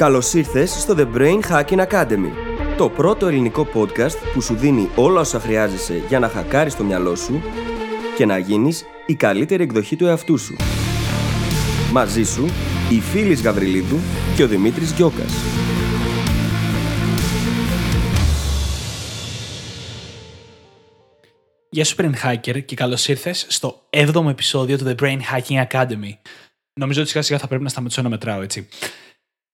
Καλώς ήρθες στο The Brain Hacking Academy, το πρώτο ελληνικό podcast που σου δίνει όλα όσα χρειάζεσαι για να χακάρεις το μυαλό σου και να γίνεις η καλύτερη εκδοχή του εαυτού σου. Μαζί σου, η Φίλης Γαβριλίδου και ο Δημήτρης Γιώκας. Γεια σου Brain Hacker και καλώς ήρθες στο 7ο επεισόδιο του The Brain Hacking Academy. Νομίζω ότι σιγά σιγά θα πρέπει να σταματήσω να μετράω έτσι.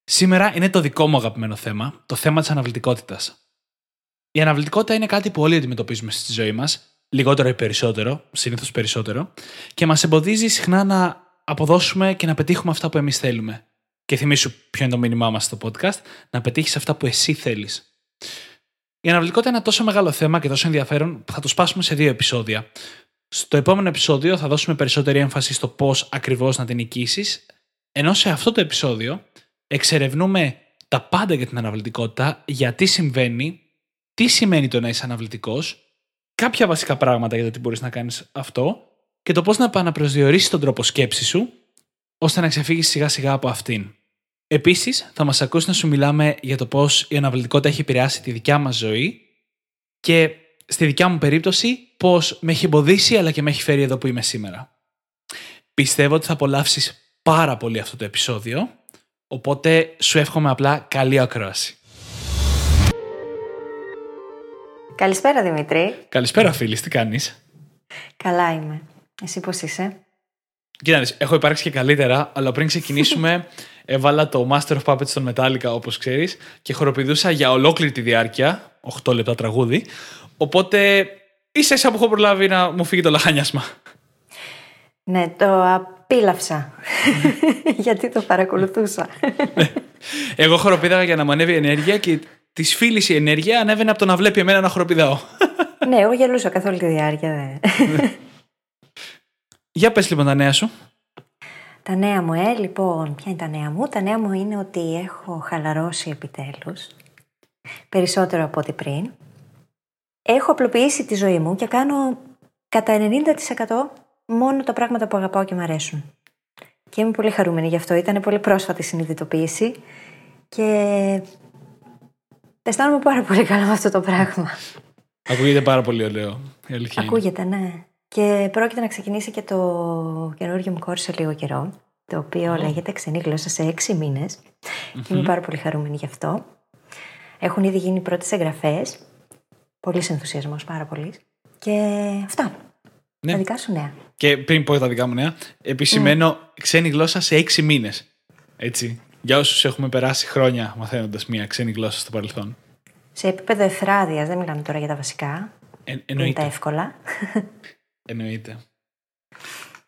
Σήμερα είναι το δικό μου αγαπημένο θέμα, το θέμα της αναβλητικότητας. Η αναβλητικότητα είναι κάτι που όλοι αντιμετωπίζουμε στη ζωή μας, λιγότερο ή περισσότερο, συνήθως περισσότερο, και μας εμποδίζει συχνά να αποδώσουμε και να πετύχουμε αυτά που εμείς θέλουμε. Και θυμίσου ποιο είναι το μήνυμά μας στο podcast, να πετύχεις αυτά που εσύ θέλεις. Η αναβλητικότητα είναι ένα τόσο μεγάλο θέμα και τόσο ενδιαφέρον που θα το σπάσουμε σε δύο επεισόδια. Στο επόμενο επεισόδιο θα δώσουμε περισσότερη έμφαση στο πώς ακριβώς να την νικήσει, ενώ σε αυτό το επεισόδιο εξερευνούμε τα πάντα για την αναβλητικότητα, γιατί συμβαίνει, τι σημαίνει το να είσαι αναβλητικός, κάποια βασικά πράγματα για το τι μπορείς να κάνεις αυτό και το πώς να επαναπροσδιορίσεις τον τρόπο σκέψης σου, ώστε να ξεφύγεις σιγά σιγά από αυτήν. Επίσης, θα μας ακούσει να σου μιλάμε για το πώς η αναβλητικότητα έχει επηρεάσει τη δικιά μας ζωή και στη δικιά μου περίπτωση πώς με έχει εμποδίσει αλλά και με έχει φέρει εδώ που είμαι σήμερα. Πιστεύω ότι θα απολαύσεις πάρα πολύ αυτό το επεισόδιο, οπότε σου εύχομαι απλά καλή ακρόαση. Καλησπέρα Δημήτρη. Καλησπέρα φίλης, τι κάνεις; Καλά είμαι. Εσύ πώς είσαι; Κοίτα, έχω υπάρξει και καλύτερα, αλλά πριν ξεκινήσουμε έβαλα το Master of Puppets στον Metallica όπως ξέρεις και χοροπηδούσα για ολόκληρη τη διάρκεια, 8 λεπτά τραγούδι, οπότε ίσα ίσα που έχω προλάβει να μου φύγει το λαχανιάσμα. Ναι, το απίλαυσα. Γιατί το παρακολουθούσα. Εγώ χοροπήδαγα για να μου ανέβει η ενέργεια και της φίλης η ενέργεια ανέβαινε από το να βλέπει εμένα να χοροπηδάω. ναι, εγώ γελούσα καθ' όλη τη διάρκεια. Δε. Για πες λοιπόν τα νέα σου. Τα νέα μου, ε, λοιπόν, ποια είναι τα νέα μου; Τα νέα μου είναι ότι έχω χαλαρώσει επιτέλους. Περισσότερο από ό,τι πριν. Έχω απλοποιήσει τη ζωή μου και κάνω κατά 90% μόνο τα πράγματα που αγαπάω και μου αρέσουν. Και είμαι πολύ χαρούμενη γι' αυτό. Ήταν πολύ πρόσφατη συνειδητοποίηση και αισθάνομαι πάρα πολύ καλά με αυτό το πράγμα. Ακούγεται πάρα πολύ ωραίο. Η αλήθεια είναι. Ακούγεται, ναι. Και πρόκειται να ξεκινήσει και το καινούργιο μου κόρσο λίγο καιρό, το οποίο λέγεται Ξενή γλώσσα σε έξι μήνες. Και είμαι πάρα πολύ χαρούμενη γι' αυτό. Έχουν ήδη γίνει οι πρώτες εγγραφές. Πολύς ενθουσιασμός, πάρα πολύς. Και αυτά. Ναι. Τα δικά σου νέα. Και πριν πω τα δικά μου νέα, επισημαίνω ξένη γλώσσα σε έξι μήνες. Έτσι. Για όσους έχουμε περάσει χρόνια μαθαίνοντας μία ξένη γλώσσα στο παρελθόν. Σε επίπεδο ευθράδεια, δεν μιλάμε τώρα για τα βασικά. Ε, Είναι τα εννοείται. εύκολα. εννοείται.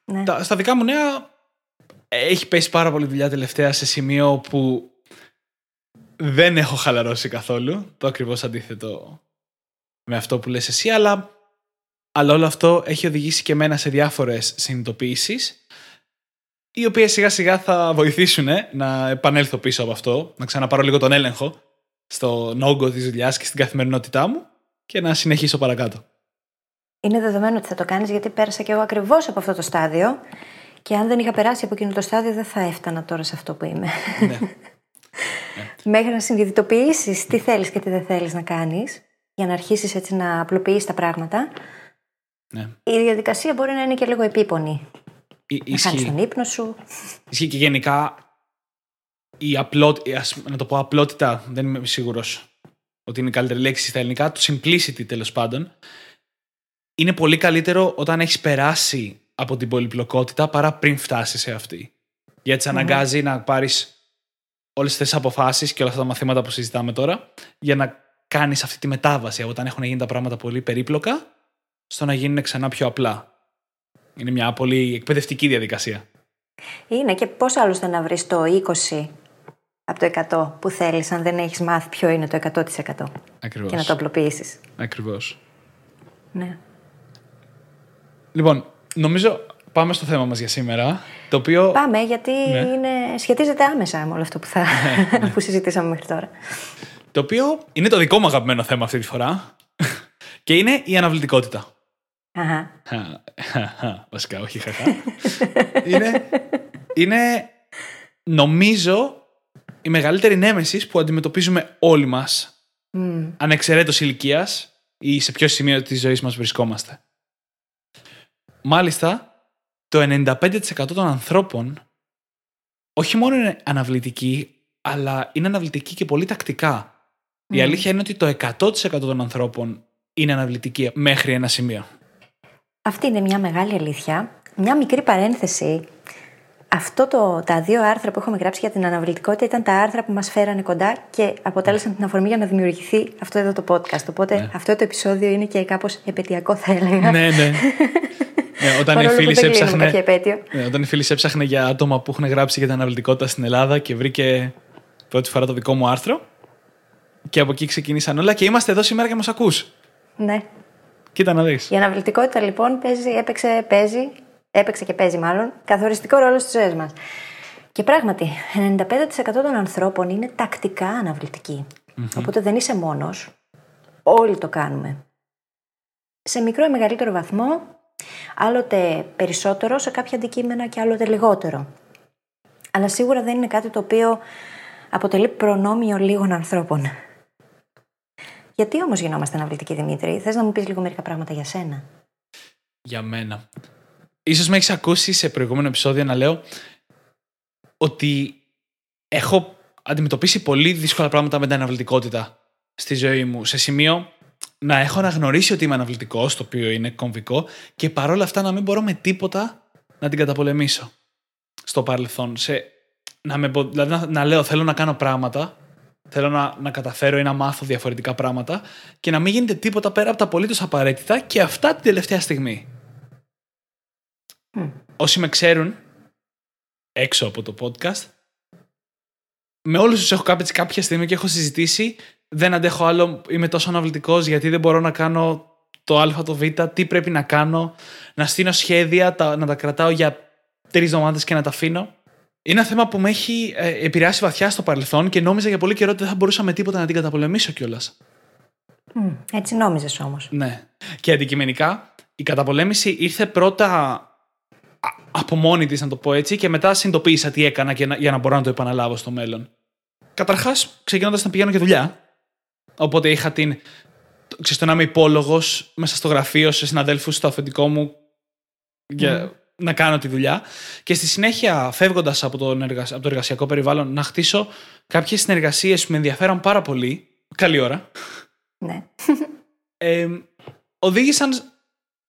ναι. Τα, στα δικά μου νέα έχει πέσει πάρα πολύ δουλειά τελευταία σε σημείο που δεν έχω χαλαρώσει καθόλου. Το ακριβώς αντίθετο με αυτό που λες εσύ, αλλά, αλλά όλο αυτό έχει οδηγήσει και εμένα σε διάφορες συνειδητοποιήσεις οι οποίες σιγά σιγά θα βοηθήσουν να επανέλθω πίσω από αυτό, να ξαναπάρω λίγο τον έλεγχο στον όγκο της δουλειάς και στην καθημερινότητά μου και να συνεχίσω παρακάτω. Είναι δεδομένο ότι θα το κάνεις γιατί πέρασα και εγώ ακριβώς από αυτό το στάδιο. Και αν δεν είχα περάσει από εκείνο το στάδιο, δεν θα έφτανα τώρα σε αυτό που είμαι. ναι. Μέχρι να συνειδητοποιήσεις τι θέλεις και τι δεν θέλεις να κάνεις, για να αρχίσεις έτσι να απλοποιήσει τα πράγματα, ναι. η διαδικασία μπορεί να είναι και λίγο επίπονη. Ι- Να χάνει Ισχύει. τον ύπνο σου. Ισχύει και γενικά η απλότητα, να το πω απλότητα, δεν είμαι σίγουρος ότι είναι η καλύτερη λέξη στα ελληνικά, το simplicity τέλος πάντων, είναι πολύ καλύτερο όταν έχεις περάσει από την πολυπλοκότητα παρά πριν φτάσεις σε αυτή. Γιατί σε αναγκάζει να πάρεις όλες τις αποφάσεις και όλα αυτά τα μαθήματα που συζητάμε τώρα για να κάνεις αυτή τη μετάβαση από όταν έχουν γίνει τα πράγματα πολύ περίπλοκα στο να γίνουν ξανά πιο απλά. Είναι μια πολύ εκπαιδευτική διαδικασία. Είναι και πώς άλλωστε να βρεις το 20 από το 100 που θέλεις, αν δεν έχεις μάθει ποιο είναι το 100% Ακριβώς. και να το απλοποιήσεις. Ακριβώς. Ναι. Λοιπόν, νομίζω πάμε στο θέμα μας για σήμερα, το οποίο... Πάμε, γιατί Ναι. είναι, σχετίζεται άμεσα με όλο αυτό που, θα, που συζητήσαμε μέχρι τώρα. Το οποίο είναι το δικό μου αγαπημένο θέμα αυτή τη φορά και είναι η αναβλητικότητα. Αχα. Χα, Βασικά, όχι χαχά. είναι, είναι, νομίζω, η μεγαλύτερη νέμεσης που αντιμετωπίζουμε όλοι μας, Μμ. ανεξαιρέτως ηλικίας ή σε ποιο σημείο της ζωής μας βρισκόμαστε. Μάλιστα, το 95% των ανθρώπων όχι μόνο είναι αναβλητικοί, αλλά είναι αναβλητικοί και πολύ τακτικά. Η Μμμ. αλήθεια είναι ότι το 100% των ανθρώπων είναι αναβλητικοί μέχρι ένα σημείο. Αυτή είναι μια μεγάλη αλήθεια. Μια μικρή παρένθεση. Αυτό το, τα δύο άρθρα που έχουμε γράψει για την αναβλητικότητα ήταν τα άρθρα που μας φέρανε κοντά και αποτέλεσαν την αφορμή για να δημιουργηθεί αυτό εδώ το podcast. Οπότε αυτό το επεισόδιο είναι και κάπως επαιτειακό θα έλεγα. ναι, ναι. ναι όταν, η Παρόλο που φίλη δεν κλείνουμε έψαχνε, κάποια επέτειο. ναι, όταν η φίλη έψαχνε για άτομα που έχουν γράψει για την αναβλητικότητα στην Ελλάδα και βρήκε πρώτη φορά το δικό μου άρθρο. Και από εκεί ξεκινήσαν όλα και είμαστε εδώ σήμερα και μας ακούς. Ναι. Κοίτα να δεις. Η αναβλητικότητα λοιπόν παίζει, έπαιξε, παίζει, έπαιξε και παίζει μάλλον καθοριστικό ρόλο στις ζωές μας. Και πράγματι, 95% των ανθρώπων είναι τακτικά αναβλητικοί. Οπότε δεν είσαι μόνος. Όλοι το κάνουμε. Σε μικρό ή μεγαλύτερο βαθμό, άλλοτε περισσότερο σε κάποια αντικείμενα και άλλοτε λιγότερο. Αλλά σίγουρα δεν είναι κάτι το οποίο αποτελεί προνόμιο λίγων ανθρώπων. Γιατί όμως γινόμαστε αναβλητικοί, Δημήτρη, θες να μου πεις λίγο μερικά πράγματα για σένα; Για μένα. Ίσως με έχεις ακούσει σε προηγούμενο επεισόδιο να λέω ότι έχω αντιμετωπίσει πολύ δύσκολα πράγματα με την αναβλητικότητα στη ζωή μου. Σε σημείο να έχω αναγνωρίσει ότι είμαι αναβλητικός, το οποίο είναι κομβικό, και παρόλα αυτά να μην μπορώ με τίποτα να την καταπολεμήσω στο παρελθόν. Σε, να, με, μπο- δηλαδή να, να λέω θέλω να κάνω πράγματα, θέλω να, να καταφέρω ή να μάθω διαφορετικά πράγματα και να μην γίνεται τίποτα πέρα από τα απολύτως απαραίτητα και αυτά την τελευταία στιγμή. Μμ. Όσοι με ξέρουν έξω από το podcast, με όλους τους έχω κάποια, κάποια στιγμή και έχω συζητήσει, δεν αντέχω άλλο, είμαι τόσο αναβλητικός γιατί δεν μπορώ να κάνω το α, το β, τι πρέπει να κάνω, να στείλω σχέδια, τα, να τα κρατάω για τρεις εβδομάδες και να τα αφήνω. Είναι ένα θέμα που με έχει ε, επηρεάσει βαθιά στο παρελθόν και νόμιζα για πολύ καιρό ότι δεν θα μπορούσα με τίποτα να την καταπολεμήσω κιόλας. Μμ, έτσι νόμιζες όμως. Ναι. Και αντικειμενικά, η καταπολέμηση ήρθε πρώτα α- από μόνη της, να το πω έτσι, και μετά συνειδητοποίησα τι έκανα και να- για να μπορώ να το επαναλάβω στο μέλλον. Καταρχάς, ξεκινώντας να πηγαίνω για δουλειά. Οπότε είχα την. Ξέρεις, το να είμαι υπόλογος μέσα στο γραφείο σε συναδέλφους στο αφεντικό μου για να κάνω τη δουλειά. Και στη συνέχεια, φεύγοντας από, τον εργασ- από το εργασιακό περιβάλλον, να χτίσω κάποιες συνεργασίες που με ενδιαφέραν πάρα πολύ. Καλή ώρα Ναι. ε, οδήγησαν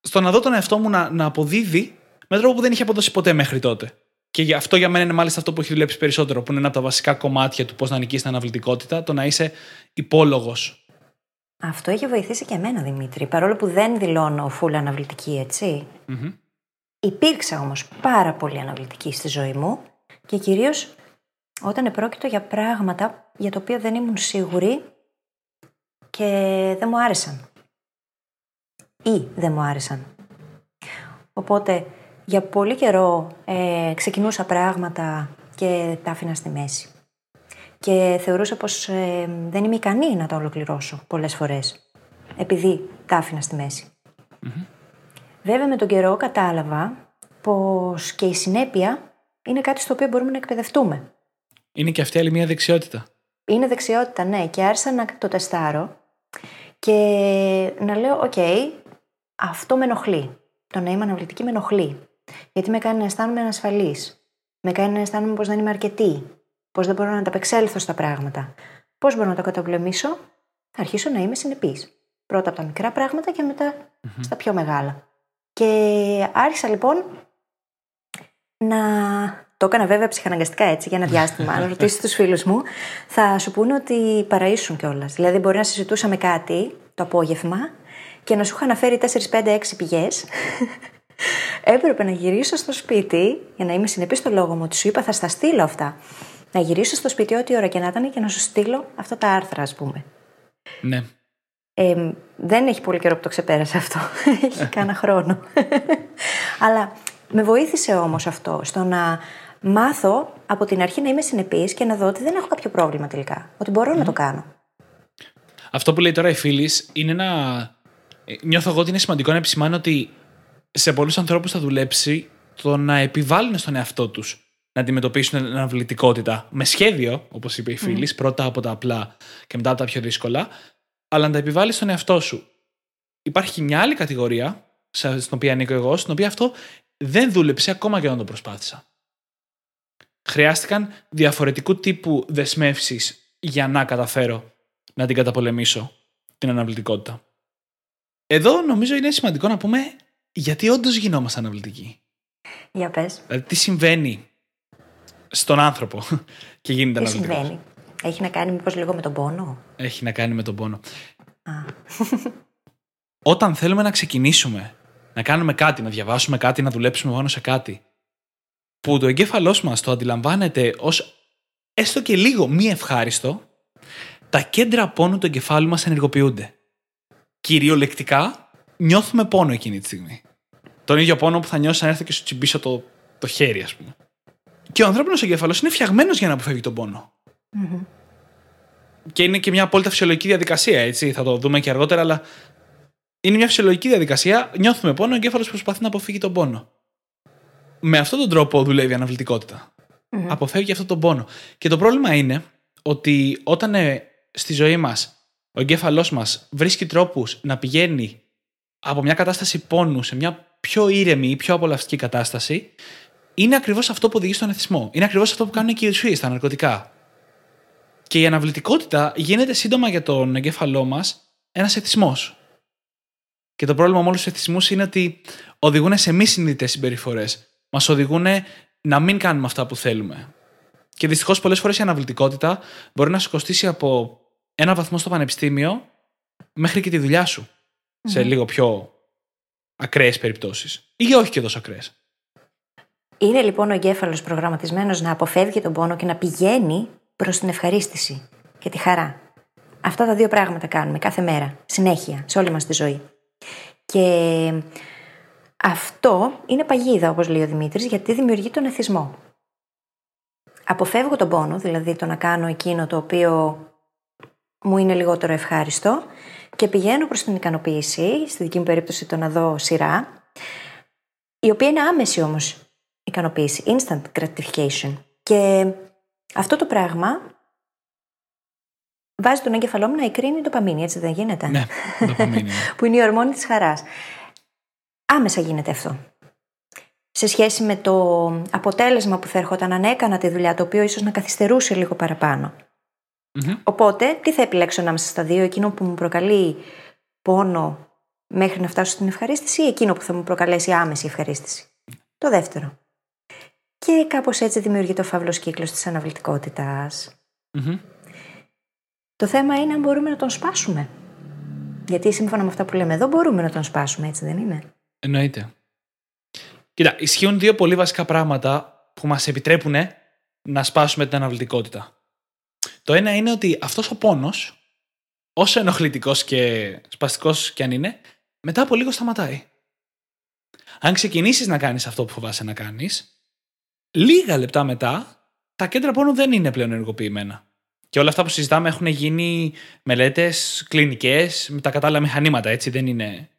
στο να δω τον εαυτό μου να, να αποδίδει με τρόπο που δεν είχε αποδώσει ποτέ μέχρι τότε. Και γι' αυτό για μένα είναι μάλιστα αυτό που έχει δουλέψει περισσότερο, που είναι ένα από τα βασικά κομμάτια του πώς να νικήσει την αναβλητικότητα, το να είσαι υπόλογος. Αυτό έχει βοηθήσει και εμένα, Δημήτρη, παρόλο που δεν δηλώνω φούλα αναβλητική, έτσι. Υπήρξα όμως πάρα πολύ αναβλητική στη ζωή μου και κυρίως όταν επρόκειτο για πράγματα για τα οποία δεν ήμουν σίγουρη και δεν μου άρεσαν. Ή δεν μου άρεσαν. Οπότε για πολύ καιρό ε, ξεκινούσα πράγματα και τα άφηνα στη μέση. Και θεωρούσα πως ε, δεν είμαι ικανή να τα ολοκληρώσω πολλές φορές. Επειδή τα άφηνα στη μέση. Βέβαια με τον καιρό κατάλαβα πως και η συνέπεια είναι κάτι στο οποίο μπορούμε να εκπαιδευτούμε. Είναι και αυτή άλλη μια δεξιότητα. Είναι δεξιότητα, ναι, και άρχισα να το τεστάρω και να λέω, οκ, αυτό με ενοχλεί. Το να είμαι αναβλητική με ενοχλεί. Γιατί με κάνει να αισθάνομαι ανασφαλής. Με κάνει να αισθάνομαι πως δεν είμαι αρκετή. Πως δεν μπορώ να ανταπεξέλθω στα πράγματα. Πώς μπορώ να το καταπολεμήσω; Θα αρχίσω να είμαι συνεπής. Πρώτα από τα μικρά πράγματα και μετά στα πιο μεγάλα. Και άρχισα λοιπόν να. Το έκανα βέβαια ψυχαναγκαστικά έτσι για ένα διάστημα. Αν ρωτήσει τους φίλους μου, θα σου πούνε ότι παραίσουν κιόλας. Δηλαδή, μπορεί να συζητούσαμε κάτι το απόγευμα και να σου είχα αναφέρει 4, 5, 6 πηγές. Έπρεπε να γυρίσω στο σπίτι για να είμαι συνεπής στο λόγο μου ότι σου είπα θα στα στείλω αυτά. Να γυρίσω στο σπίτι ό,τι ώρα και να ήταν και να σου στείλω αυτά τα άρθρα, ας πούμε. Ναι. Ε, δεν έχει πολύ καιρό που το ξεπέρασα αυτό. έχει κάνα χρόνο. Αλλά με βοήθησε όμως αυτό στο να μάθω από την αρχή να είμαι συνεπής και να δω ότι δεν έχω κάποιο πρόβλημα τελικά. Ότι μπορώ να το κάνω. Αυτό που λέει τώρα η φίλη είναι ένα. ε, Νιώθω εγώ ότι είναι σημαντικό να επισημάνω ότι σε πολλούς ανθρώπους θα δουλέψει το να επιβάλλουν στον εαυτό τους να αντιμετωπίσουν την αναβλητικότητα με σχέδιο, όπως είπε η φίλης, πρώτα από τα απλά και μετά από τα πιο δύσκολα, αλλά να τα επιβάλλεις στον εαυτό σου. Υπάρχει μια άλλη κατηγορία, στην οποία ανήκω εγώ, στην οποία αυτό δεν δούλεψε ακόμα και όταν το προσπάθησα. Χρειάστηκαν διαφορετικού τύπου δεσμεύσεις για να καταφέρω να την καταπολεμήσω την αναβλητικότητα. Εδώ νομίζω είναι σημαντικό να πούμε γιατί όντως γινόμαστε αναβλητικοί. Για πες. Δηλαδή, τι συμβαίνει στον άνθρωπο και γίνεται Τι αναβλητικός; συμβαίνει; Έχει να κάνει μήπως λίγο με τον πόνο; Έχει να κάνει με τον πόνο. Α. Όταν θέλουμε να ξεκινήσουμε, να κάνουμε κάτι, να διαβάσουμε κάτι, να δουλέψουμε πάνω σε κάτι, που το εγκέφαλός μας το αντιλαμβάνεται ως έστω και λίγο μη ευχάριστο, τα κέντρα πόνου του εγκεφάλου μας ενεργοποιούνται. Κυριολεκτικά νιώθουμε πόνο εκείνη τη στιγμή. Τον ίδιο πόνο που θα νιώσει αν έρθω και σου τσιμπήσω το, το χέρι, ας πούμε. Και ο ανθρώπινος εγκέφαλος είναι φτιαγμένος για να αποφεύγει τον πόνο. Και είναι και μια απόλυτα φυσιολογική διαδικασία, έτσι. Θα το δούμε και αργότερα, αλλά είναι μια φυσιολογική διαδικασία. Νιώθουμε πόνο, ο εγκέφαλος προσπαθεί να αποφύγει τον πόνο. Με αυτόν τον τρόπο δουλεύει η αναβλητικότητα. Αποφεύγει αυτόν τον πόνο. Και το πρόβλημα είναι ότι όταν ε, στη ζωή μας ο εγκέφαλός μας βρίσκει τρόπους να πηγαίνει από μια κατάσταση πόνου σε μια πιο ήρεμη ή πιο απολαυστική κατάσταση, είναι ακριβώς αυτό που οδηγεί στον εθισμό. Είναι ακριβώς αυτό που κάνουν και οι ουσίε, τα ναρκωτικά. Και η αναβλητικότητα γίνεται σύντομα για τον εγκέφαλό μας ένας εθισμός. Και το πρόβλημα με όλους τους εθισμούς είναι ότι οδηγούν σε μη συνειδητές συμπεριφορές. Μας οδηγούν να μην κάνουμε αυτά που θέλουμε. Και δυστυχώς πολλές φορές η αναβλητικότητα μπορεί να σου κοστίσει από ένα βαθμό στο πανεπιστήμιο μέχρι και τη δουλειά σου. Σε λίγο πιο ακραίες περιπτώσεις. Ή όχι και τόσο ακραίες. Είναι λοιπόν ο εγκέφαλος προγραμματισμένος να αποφεύγει τον πόνο και να πηγαίνει προς την ευχαρίστηση και τη χαρά. Αυτά τα δύο πράγματα κάνουμε κάθε μέρα, συνέχεια, σε όλη μας τη ζωή. Και αυτό είναι παγίδα, όπως λέει ο Δημήτρης, γιατί δημιουργεί τον εθισμό. Αποφεύγω τον πόνο, δηλαδή το να κάνω εκείνο το οποίο μου είναι λιγότερο ευχάριστο και πηγαίνω προς την ικανοποίηση, στη δική μου περίπτωση το να δω σειρά, η οποία είναι άμεση όμως ικανοποίηση, instant gratification. Και αυτό το πράγμα βάζει τον εγκεφαλό μου να εκρίνει το παμίνι, έτσι δεν γίνεται; Ναι, το παμίνι. που είναι η ορμόνη της χαράς. Άμεσα γίνεται αυτό. Σε σχέση με το αποτέλεσμα που θα έρχονταν αν έκανα τη δουλειά, το οποίο ίσως να καθυστερούσε λίγο παραπάνω. Οπότε, τι θα επιλέξω ανάμεσα στα δύο, εκείνο που μου προκαλεί πόνο μέχρι να φτάσω στην ευχαρίστηση ή εκείνο που θα μου προκαλέσει άμεση ευχαρίστηση; Το δεύτερο. Και κάπως έτσι δημιουργεί το φαύλος κύκλος της αναβλητικότητας. Το θέμα είναι αν μπορούμε να τον σπάσουμε. Γιατί σύμφωνα με αυτά που λέμε εδώ μπορούμε να τον σπάσουμε, έτσι δεν είναι; Εννοείται. Κοίτα, ισχύουν δύο πολύ βασικά πράγματα που μας επιτρέπουν να σπάσουμε την αναβλητικότητα. Το ένα είναι ότι αυτός ο πόνος, όσο ενοχλητικός και σπαστικός κι αν είναι, μετά από λίγο σταματάει. Αν ξεκινήσεις να κάνεις αυτό που φοβάσαι να κάνεις, λίγα λεπτά μετά, τα κέντρα πόνου δεν είναι πλέον ενεργοποιημένα. Και όλα αυτά που συζητάμε έχουν γίνει μελέτες κλινικές με τα κατάλληλα μηχανήματα, έτσι δεν είναι,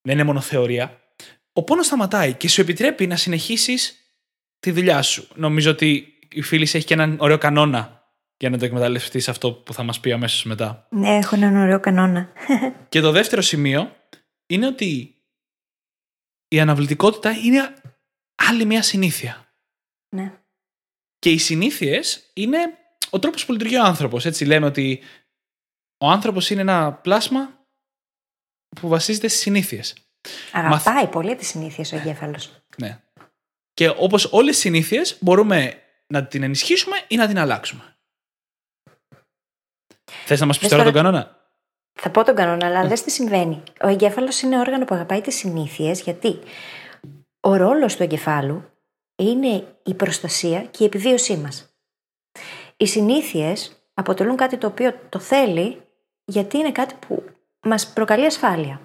δεν είναι μόνο θεωρία. Ο πόνος σταματάει και σου επιτρέπει να συνεχίσεις τη δουλειά σου. Νομίζω ότι η φίλης έχει και έναν ωραίο κανόνα για να το εκμεταλλευτείς αυτό που θα μας πει αμέσως μετά. Ναι, έχω έναν ωραίο κανόνα. Και το δεύτερο σημείο είναι ότι η αναβλητικότητα είναι άλλη μια συνήθεια. ναι. Και οι συνήθειες είναι ο τρόπος που λειτουργεί ο άνθρωπος. Έτσι λέμε ότι ο άνθρωπος είναι ένα πλάσμα που βασίζεται στις συνήθειες. Αγαπάει πολύ τις συνήθειες ο εγκέφαλος. Ναι. Και όπως όλες τις συνήθειες, μπορούμε να την ενισχύσουμε ή να την αλλάξουμε. Θες να μας πεις Δες τώρα τον τώρα- κανόνα; Θα πω τον κανόνα, αλλά δες τι συμβαίνει. Ο εγκέφαλος είναι όργανο που αγαπάει τις συνήθειες, γιατί ο ρόλος του εγκεφάλου είναι η προστασία και η επιβίωσή μας. Οι συνήθειες αποτελούν κάτι το οποίο το θέλει, γιατί είναι κάτι που μας προκαλεί ασφάλεια.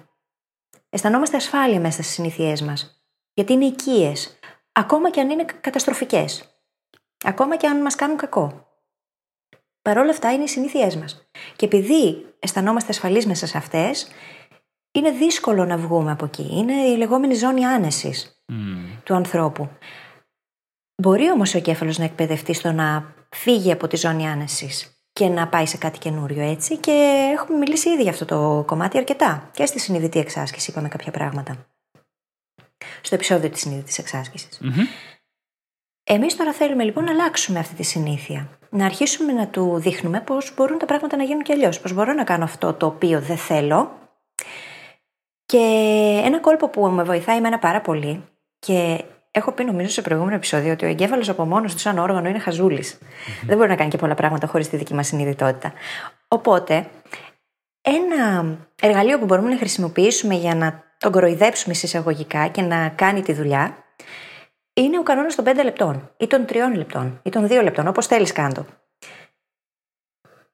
Αισθανόμαστε ασφάλεια μέσα στις συνήθειές μας, γιατί είναι οικίες, ακόμα και αν είναι καταστροφικές. Ακόμα και αν μας κάνουν κακό. Παρ' όλα αυτά είναι οι συνήθειές μας. Και επειδή αισθανόμαστε ασφαλείς μέσα σε αυτές, είναι δύσκολο να βγούμε από εκεί. Είναι η λεγόμενη ζώνη άνεσης του ανθρώπου. Μπορεί όμως ο εγκέφαλο να εκπαιδευτεί στο να φύγει από τη ζώνη άνεσης και να πάει σε κάτι καινούριο έτσι. Και έχουμε μιλήσει ήδη για αυτό το κομμάτι αρκετά. Και στη συνειδητή εξάσκηση είπαμε κάποια πράγματα. Στο επεισόδιο της συνειδητής εξάσκησης. Εμείς τώρα θέλουμε λοιπόν να αλλάξουμε αυτή τη συνήθεια. Να αρχίσουμε να του δείχνουμε πώς μπορούν τα πράγματα να γίνουν και αλλιώς. Πώς μπορώ να κάνω αυτό το οποίο δεν θέλω. Και ένα κόλπο που με βοηθάει εμένα πάρα πολύ και Έχω πει νομίζω σε προηγούμενο επεισόδιο ότι ο εγκέφαλος από μόνος του, σαν όργανο, είναι Δεν μπορεί να κάνει και πολλά πράγματα χωρίς τη δική μας συνειδητότητα. Οπότε, ένα εργαλείο που μπορούμε να χρησιμοποιήσουμε για να τον κοροϊδέψουμε συσσαγωγικά και να κάνει τη δουλειά είναι ο κανόνας των 5 λεπτών ή των 3 λεπτών ή των 2 λεπτών, όπως θέλεις κάντο.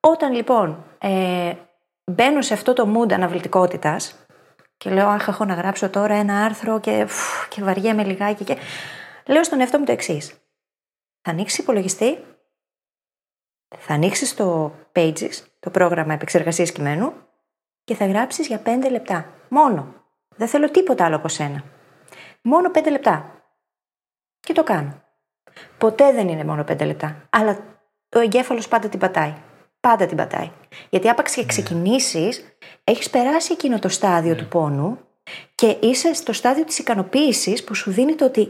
Όταν λοιπόν ε, μπαίνω σε αυτό το mood αναβλητικότητας και λέω, Αχ, έχω να γράψω τώρα ένα άρθρο και, φου, και βαριέμαι λιγάκι. Και... Λέω στον εαυτό μου το εξής. Θα ανοίξεις υπολογιστή, θα ανοίξεις το Pages, το πρόγραμμα επεξεργασίας κειμένου και θα γράψεις για 5 λεπτά. Μόνο. Δεν θέλω τίποτα άλλο από σένα. Μόνο 5 λεπτά. Και το κάνω. Ποτέ δεν είναι μόνο 5 λεπτά. Αλλά ο εγκέφαλος πάντα την πατάει. Πάντα την πατάει. Γιατί άπαξ και ξεκινήσεις, έχεις περάσει εκείνο το στάδιο του πόνου και είσαι στο στάδιο της ικανοποίησης που σου δίνει το ότι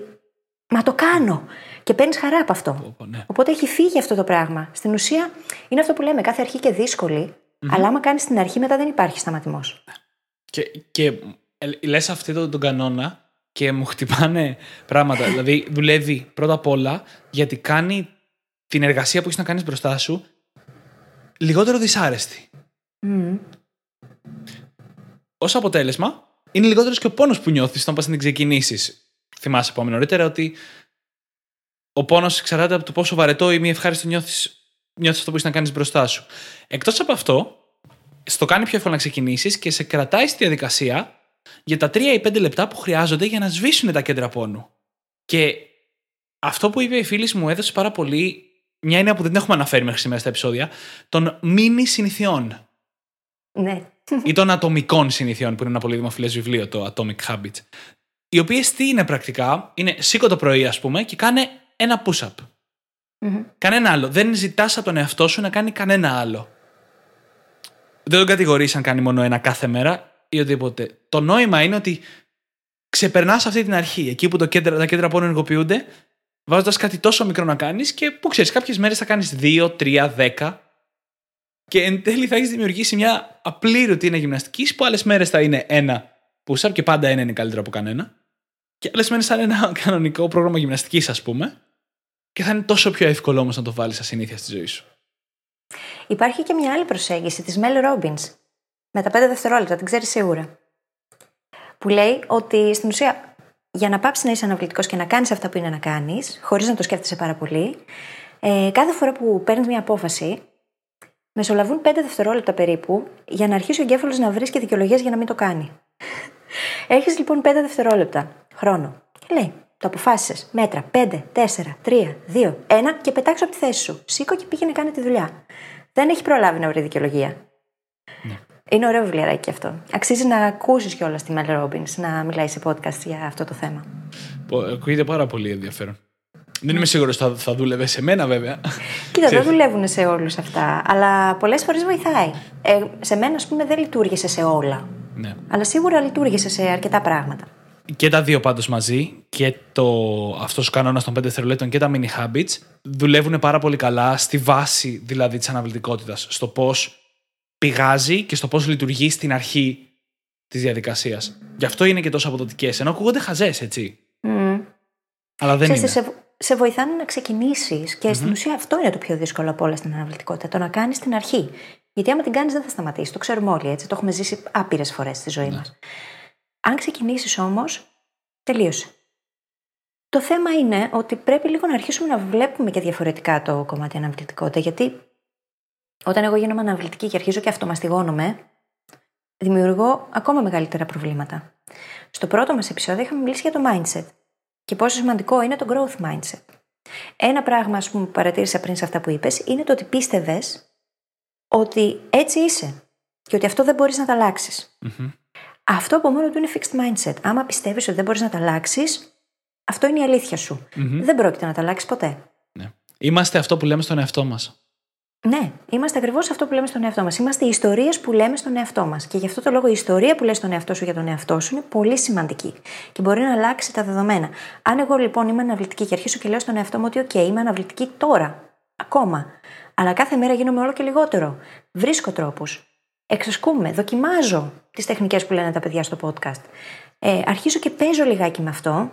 Μα το κάνω. Και παίρνεις χαρά από αυτό. Ναι. Οπότε έχει φύγει αυτό το πράγμα. Στην ουσία είναι αυτό που λέμε, κάθε αρχή και δύσκολη, αλλά άμα κάνεις την αρχή, μετά δεν υπάρχει σταματημός. Και, και ε, λες αυτό τον, τον κανόνα και μου χτυπάνε πράγματα. δηλαδή, δουλεύει πρώτα απ' όλα γιατί κάνει την εργασία που έχεις να κάνεις μπροστά σου λιγότερο δυσάρεστη. Mm. Ω αποτέλεσμα, είναι λιγότερος και ο πόνος που νιώθεις όταν πας να την ξεκινήσεις. Θυμάσαι από νωρίτερα ότι ο πόνος εξαρτάται από το πόσο βαρετό ή μη ευχάριστο νιώθεις νιώθεις αυτό που έχεις να κάνεις μπροστά σου. Εκτός από αυτό, στο κάνει πιο εύκολο να ξεκινήσεις και σε κρατάει στη διαδικασία για τα 3 ή 5 λεπτά που χρειάζονται για να σβήσουν τα κέντρα πόνου. Και αυτό που είπε η φίλη μου έδωσε πάρα πολύ μια έννοια που δεν έχουμε αναφέρει μέχρι σήμερα στα επεισόδια, των μίνι συνηθιών. Ναι. ή των ατομικών συνηθιών, που είναι ένα πολύ δημοφιλές βιβλίο, το Atomic Habits. Οι οποίες τι είναι πρακτικά, είναι σήκω το πρωί, ας πούμε, και κάνε ένα push-up. Mm-hmm. Κανένα άλλο. Δεν ζητάς από τον εαυτό σου να κάνει κανένα άλλο. Δεν τον κατηγορείς αν κάνει μόνο ένα κάθε μέρα ή οτιδήποτε. Το νόημα είναι ότι ξεπερνάς αυτή την αρχή. Εκεί που το κέντρα, τα κέντρα πόνου ενεργοποιούνται, βάζοντας κάτι τόσο μικρό να κάνεις και που ξέρεις, κάποιες μέρες θα κάνεις 2, 3, 10. Και εν τέλει θα έχεις δημιουργήσει μια απλή ρουτίνα γυμναστικής που άλλες μέρες θα είναι ένα push-up και πάντα ένα είναι καλύτερο από κανένα. Και άλλες μέρες θα είναι ένα κανονικό πρόγραμμα γυμναστικής, ας πούμε. Και θα είναι τόσο πιο εύκολο όμως να το βάλεις σαν συνήθεια στη ζωή σου. Υπάρχει και μια άλλη προσέγγιση της Mel Robbins. Με τα 5 δευτερόλεπτα, την ξέρεις σίγουρα. Που λέει ότι στην ουσία για να πάψεις να είσαι αναβλητικός και να κάνεις αυτά που είναι να κάνεις, χωρίς να το σκέφτεσαι πάρα πολύ, ε, κάθε φορά που παίρνεις μια απόφαση, μεσολαβούν 5 δευτερόλεπτα περίπου για να αρχίσει ο εγκέφαλος να βρίσκει δικαιολογίες για να μην το κάνει. Έχεις λοιπόν 5 δευτερόλεπτα χρόνο. Και λέει, το αποφάσισες. Μέτρα. 5, 4, 3, 2, 1 και πετάξω από τη θέση σου. Σήκω και πήγαινε κάνει τη δουλειά. Δεν έχει προλάβει να βρει δικαιολογία. Ναι. Είναι ωραίο βιβλιαράκι αυτό. Αξίζει να ακούσεις κιόλας τη Μέλ Ρόμπινς να μιλάει σε podcast για αυτό το θέμα. Ακούγεται πάρα πολύ ενδιαφέρον. Δεν είμαι σίγουρος ότι θα, θα δούλευε σε μένα, βέβαια. Κοίτα, δεν δουλεύουν σε όλους αυτά. Αλλά πολλές φορές βοηθάει. Ε, σε μένα, ας πούμε, δεν λειτουργήσε σε όλα. Ναι. Αλλά σίγουρα λειτουργήσε σε αρκετά πράγματα. Και τα δύο πάντως μαζί, και το, αυτός ο κανόνας των 5 δευτερολέπτων και τα mini habits, δουλεύουν πάρα πολύ καλά στη βάση δηλαδή της αναβλητικότητας. Στο πώς πηγάζει και στο πώς λειτουργεί στην αρχή της διαδικασίας. Γι' αυτό είναι και τόσο αποδοτικές. Ενώ ακούγονται χαζές, έτσι. Mm. Αλλά δεν Ξέρετε, είναι. Σε, σε βοηθάνε να ξεκινήσεις και mm-hmm. στην ουσία αυτό είναι το πιο δύσκολο από όλα στην αναβλητικότητα. Το να κάνεις στην αρχή. Γιατί άμα την κάνεις δεν θα σταματήσει. Το ξέρουμε όλοι έτσι. Το έχουμε ζήσει άπειρες φορές στη ζωή ναι. μας. Αν ξεκινήσεις όμως, τελείωσε. Το θέμα είναι ότι πρέπει λίγο να αρχίσουμε να βλέπουμε και διαφορετικά το κομμάτι αναβλητικότητα. Γιατί όταν εγώ γίνομαι αναβλητική και αρχίζω και αυτομαστιγώνομαι, δημιουργώ ακόμα μεγαλύτερα προβλήματα. Στο πρώτο μας επεισόδιο είχαμε μιλήσει για το mindset και πόσο σημαντικό είναι το growth mindset. Ένα πράγμα, ας πούμε, που παρατήρησα πριν σε αυτά που είπες, είναι το ότι πίστευες ότι έτσι είσαι και ότι αυτό δεν μπορείς να τα αλλαξει Αυτό από μόνο του είναι fixed mindset. Άμα πιστεύεις ότι δεν μπορείς να τα αλλάξεις, Αυτό είναι η αλήθεια σου. Δεν πρόκειται να τα αλλάξεις ποτέ. Ναι. Είμαστε αυτό που λέμε στον εαυτό μας. Ναι, είμαστε ακριβώς αυτό που λέμε στον εαυτό μας. Είμαστε οι ιστορίες που λέμε στον εαυτό μας. Και γι' αυτό το λόγο η ιστορία που λες στον εαυτό σου για τον εαυτό σου είναι πολύ σημαντική. Και μπορεί να αλλάξει τα δεδομένα. Αν εγώ λοιπόν είμαι αναβλητική και αρχίσω και λέω στον εαυτό μου ότι, OK, είμαι αναβλητική τώρα, ακόμα. Αλλά κάθε μέρα γίνομαι όλο και λιγότερο. Βρίσκω τρόπους. Εξασκούμαι, δοκιμάζω τις τεχνικές που λένε τα παιδιά στο podcast. Ε, αρχίζω και παίζω λιγάκι με αυτό.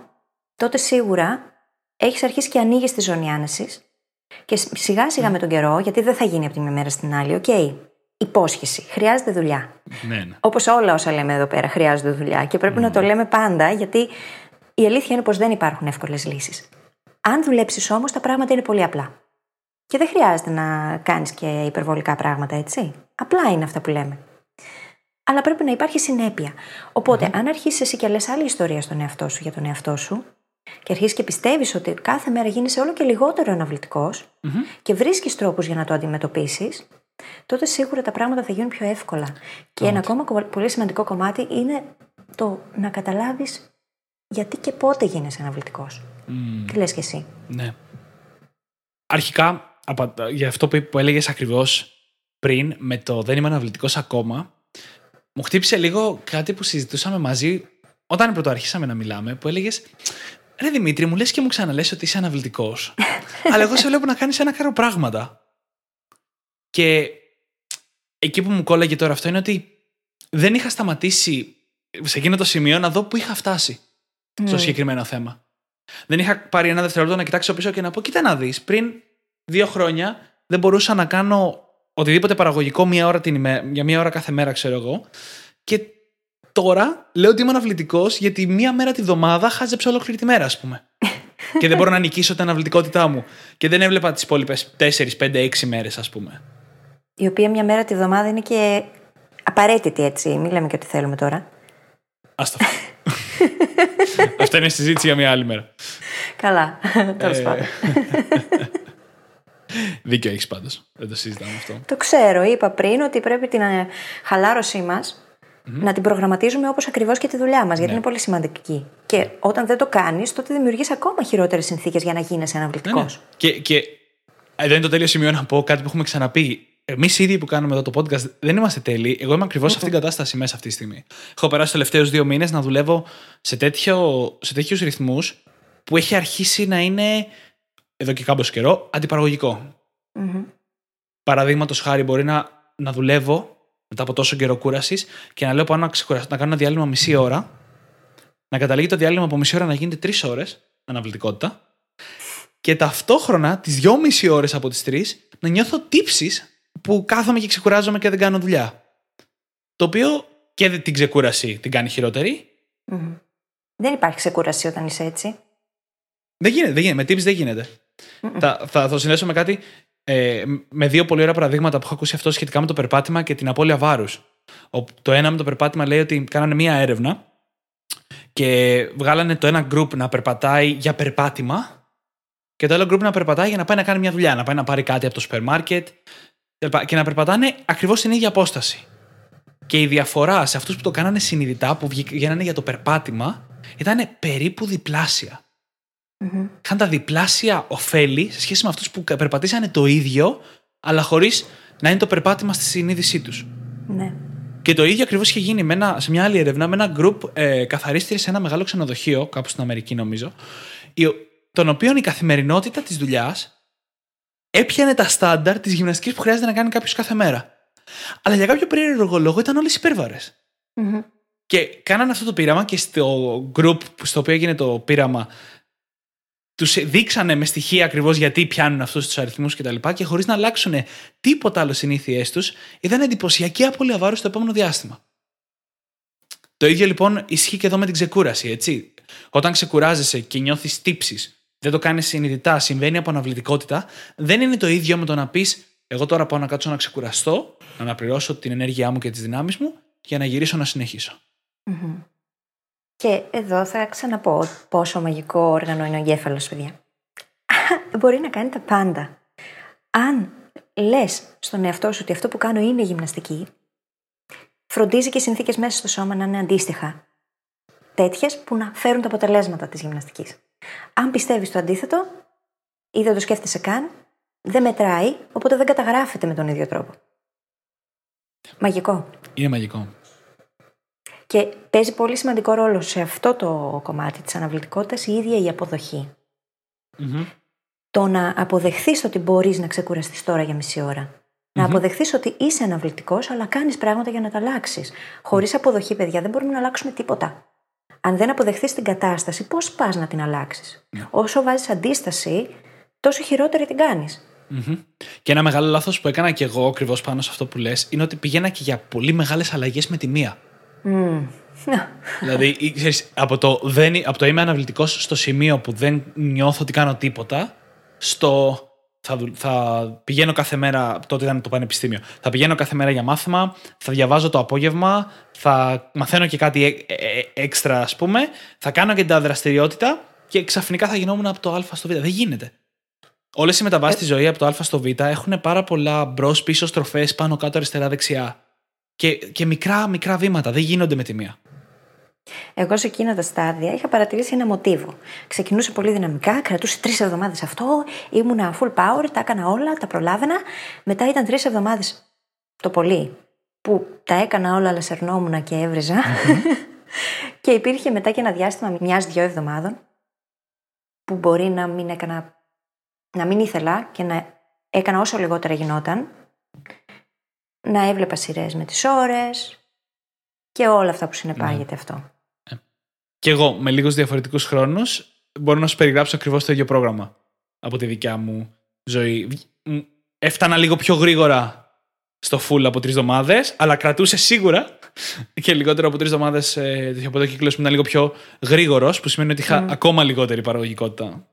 Τότε σίγουρα έχεις αρχίσει και ανοίγεις τη ζώνη άνεσης και σιγά σιγά με τον καιρό, γιατί δεν θα γίνει από τη μια μέρα στην άλλη, OK. Okay, υπόσχεση. Χρειάζεται δουλειά. Ναι, ναι. Όπως όλα όσα λέμε εδώ πέρα χρειάζονται δουλειά. Και πρέπει να το λέμε πάντα, γιατί η αλήθεια είναι πως δεν υπάρχουν εύκολες λύσεις. Αν δουλέψεις όμως, τα πράγματα είναι πολύ απλά. Και δεν χρειάζεται να κάνεις και υπερβολικά πράγματα, έτσι. Απλά είναι αυτά που λέμε. Αλλά πρέπει να υπάρχει συνέπεια. Οπότε, αν αρχίσεις εσύ και λες άλλη ιστορία στον εαυτό σου για τον εαυτό σου, και αρχίσει και πιστεύεις ότι κάθε μέρα γίνεσαι όλο και λιγότερο και βρίσκεις τρόπους για να το αντιμετωπίσεις, τότε σίγουρα τα πράγματα θα γίνουν πιο εύκολα. Και ένα ακόμα πολύ σημαντικό κομμάτι είναι το να καταλάβεις γιατί και πότε γίνεσαι αναβλητικός. Mm. Τι λες και εσύ; Ναι. Αρχικά, για αυτό που έλεγες ακριβώς πριν, με το δεν είμαι αναβλητικός ακόμα, μου χτύπησε λίγο κάτι που συζητούσαμε μαζί όταν πρώτο αρχίσαμε να μιλάμε, που έλεγες Ρε Δημήτρη, μου λες και μου ξαναλες ότι είσαι αναβλητικός. αλλά εγώ σε βλέπω να κάνεις ένα κάρο πράγματα. Και εκεί που μου κόλλαγε τώρα αυτό είναι ότι δεν είχα σταματήσει σε εκείνο το σημείο να δω που είχα φτάσει στο ναι. συγκεκριμένο θέμα. Δεν είχα πάρει ένα δευτερόλεπτο να κοιτάξω πίσω και να πω: Κοίτα να δεις, πριν δύο χρόνια δεν μπορούσα να κάνω οτιδήποτε παραγωγικό μία ώρα την ημέρα, για μία ώρα κάθε μέρα, ξέρω εγώ. Και Τώρα λέω ότι είμαι αναβλητικός γιατί μία μέρα τη βδομάδα χάζεψα ολόκληρη τη μέρα, ας πούμε. και δεν μπορώ να νικήσω την αναβλητικότητά μου. Και δεν έβλεπα τις υπόλοιπες 4, 5, 6 μέρες, ας πούμε. Η οποία μία μέρα τη βδομάδα είναι και απαραίτητη, έτσι. Μην λέμε και ότι θέλουμε τώρα. Άστα. Αυτή είναι συζήτηση για μια άλλη μέρα. Καλά. Τέλος ε, πάντων. Δίκιο έχεις πάντως. Δεν το συζητάμε αυτό. Το ξέρω. Είπα πριν ότι πρέπει την ε, χαλάρωσή μας να την προγραμματίζουμε όπως ακριβώς και τη δουλειά μας, γιατί ναι. είναι πολύ σημαντική. Και όταν δεν το κάνεις, τότε δημιουργείς ακόμα χειρότερες συνθήκες για να γίνει αναβλητικός. Ναι, ναι. Και, και εδώ είναι το τέλειο σημείο να πω κάτι που έχουμε ξαναπεί. Εμείς ήδη που κάνουμε εδώ το podcast δεν είμαστε τέλειοι. Εγώ είμαι ακριβώς σε αυτήν την κατάσταση μέσα αυτή τη στιγμή. Έχω περάσει τους τελευταίους δύο μήνες να δουλεύω σε, τέτοιο, σε τέτοιους ρυθμούς που έχει αρχίσει να είναι εδώ και κάμπος καιρό αντιπαραγωγικό. Mm-hmm. Παραδείγματος χάρη, μπορεί να, να δουλεύω μετά από τόσο καιρό κούρασης και να λέω πάνω να, ξεκουραστώ, να κάνω ένα διάλειμμα μισή ώρα, να καταλήγει το διάλειμμα από μισή ώρα να γίνεται τρεις ώρες αναβλητικότητα και ταυτόχρονα τις δυόμιση ώρες από τις τρεις να νιώθω τύψεις που κάθομαι και ξεκουράζομαι και δεν κάνω δουλειά. Το οποίο και την ξεκούραση την κάνει χειρότερη. Mm-hmm. Δεν υπάρχει ξεκούραση όταν είσαι έτσι. Δεν γίνεται, δεν γίνεται. Με τύψεις δεν γίνεται. Θα, θα το συνδέσω με κάτι ε, με δύο πολύ ωραία παραδείγματα που έχω ακούσει αυτό σχετικά με το περπάτημα και την απώλεια βάρους. Το ένα με το περπάτημα λέει ότι κάνανε μία έρευνα και βγάλανε το ένα group να περπατάει για περπάτημα και το άλλο group να περπατάει για να πάει να κάνει μια δουλειά, να πάει να πάρει κάτι από το σούπερ μάρκετ και να περπατάνε ακριβώς στην ίδια απόσταση. Και η διαφορά σε αυτούς που το κάνανε συνειδητά, που βγαίνανε για το περπάτημα, ήταν περίπου διπλάσια. Mm-hmm. Είχαν τα διπλάσια ωφέλη σε σχέση με αυτούς που περπατήσανε το ίδιο, αλλά χωρίς να είναι το περπάτημα στη συνείδησή τους. Ναι. Και το ίδιο ακριβώς είχε γίνει με ένα, σε μια άλλη έρευνα με ένα γκρουπ ε, καθαρίστρια σε ένα μεγάλο ξενοδοχείο, κάπου στην Αμερική νομίζω, τον οποίο η καθημερινότητα της δουλειάς έπιανε τα στάνταρ της γυμναστικής που χρειάζεται να κάνει κάποιος κάθε μέρα. Αλλά για κάποιο περίεργο λόγο ήταν όλες υπέρβαρες. Mm-hmm. Και κάνανε αυτό το πείραμα και στο group στο οποίο έγινε το πείραμα τους δείξανε με στοιχεία ακριβώς γιατί πιάνουν αυτούς τους αριθμούς κτλ. Και, και χωρίς να αλλάξουν τίποτα άλλο συνήθειές τους, είδαν εντυπωσιακή απώλεια βάρους στο επόμενο διάστημα. Το ίδιο λοιπόν ισχύει και εδώ με την ξεκούραση, έτσι. Όταν ξεκουράζεσαι και νιώθεις τύψεις, δεν το κάνεις συνειδητά, συμβαίνει από αναβλητικότητα, δεν είναι το ίδιο με το να πεις: Εγώ τώρα πάω να κάτσω να ξεκουραστώ, να αναπληρώσω την ενέργειά μου και τις δυνάμεις μου για να γυρίσω να συνεχίσω. Mm-hmm. Και εδώ θα ξαναπώ πόσο μαγικό όργανο είναι ο εγκέφαλος, παιδιά. Μπορεί να κάνει τα πάντα. Αν λες στον εαυτό σου ότι αυτό που κάνω είναι γυμναστική, φροντίζει και οι συνθήκες μέσα στο σώμα να είναι αντίστοιχα. Τέτοιες που να φέρουν τα αποτελέσματα της γυμναστικής. Αν πιστεύεις το αντίθετο ή δεν το σκέφτεσαι καν, δεν μετράει, οπότε δεν καταγράφεται με τον ίδιο τρόπο. Μαγικό. Είναι μαγικό. Και παίζει πολύ σημαντικό ρόλο σε αυτό το κομμάτι της αναβλητικότητας η ίδια η αποδοχή. Το να αποδεχθείς ότι μπορείς να ξεκουραστείς τώρα για μισή ώρα. Να αποδεχθείς ότι είσαι αναβλητικός, αλλά κάνεις πράγματα για να τα αλλάξεις. Χωρίς αποδοχή, παιδιά, δεν μπορούμε να αλλάξουμε τίποτα. Αν δεν αποδεχθείς την κατάσταση, πώς πας να την αλλάξεις; Όσο βάζεις αντίσταση, τόσο χειρότερη την κάνεις. Mm-hmm. Και ένα μεγάλο λάθος που έκανα και εγώ ακριβώς πάνω σε αυτό που λες είναι ότι πηγαίνα και για πολύ μεγάλες αλλαγές με τη μία. Mm. δηλαδή, ξέρεις, από, το δεν, από το είμαι αναβλητικός στο σημείο που δεν νιώθω ότι κάνω τίποτα, στο θα, θα πηγαίνω κάθε μέρα, τότε ήταν το πανεπιστήμιο, θα πηγαίνω κάθε μέρα για μάθημα, θα διαβάζω το απόγευμα, θα μαθαίνω και κάτι ε, ε, ε, έξτρα ας πούμε, θα κάνω και την δραστηριότητα και ξαφνικά θα γινόμουν από το α στο β. Δεν γίνεται. Όλες οι μεταβάσεις στη ζωή από το Α στο Β έχουν πάρα πολλά μπρος, πίσω στροφές, πάνω, κάτω, αριστερά, δεξιά. Και, και μικρά, μικρά βήματα. Δεν γίνονται με τη μία. Εγώ σε εκείνα τα στάδια είχα παρατηρήσει ένα μοτίβο. Ξεκινούσε πολύ δυναμικά, κρατούσε τρεις εβδομάδες αυτό, ήμουνα full power, τα έκανα όλα, τα προλάβαινα. Μετά ήταν τρεις εβδομάδες το πολύ που τα έκανα όλα, αλλά σερνόμουν και έβριζα. και υπήρχε μετά και ένα διάστημα μια-δυο εβδομάδων που μπορεί να μην έκανα να μην ήθελα και να έκανα όσο λιγότερα γινόταν, να έβλεπα σειρές με τις ώρες και όλα αυτά που συνεπάγεται ναι. αυτό. Ε. Και εγώ με λίγους διαφορετικούς χρόνους μπορώ να σου περιγράψω ακριβώς το ίδιο πρόγραμμα από τη δικιά μου ζωή. Έφτανα λίγο πιο γρήγορα στο full από τρεις εβδομάδες, αλλά κρατούσε σίγουρα και λιγότερο από τρεις εβδομάδες ε, από το κύκλο που ήταν λίγο πιο γρήγορος, που σημαίνει ότι είχα ακόμα λιγότερη παραγωγικότητα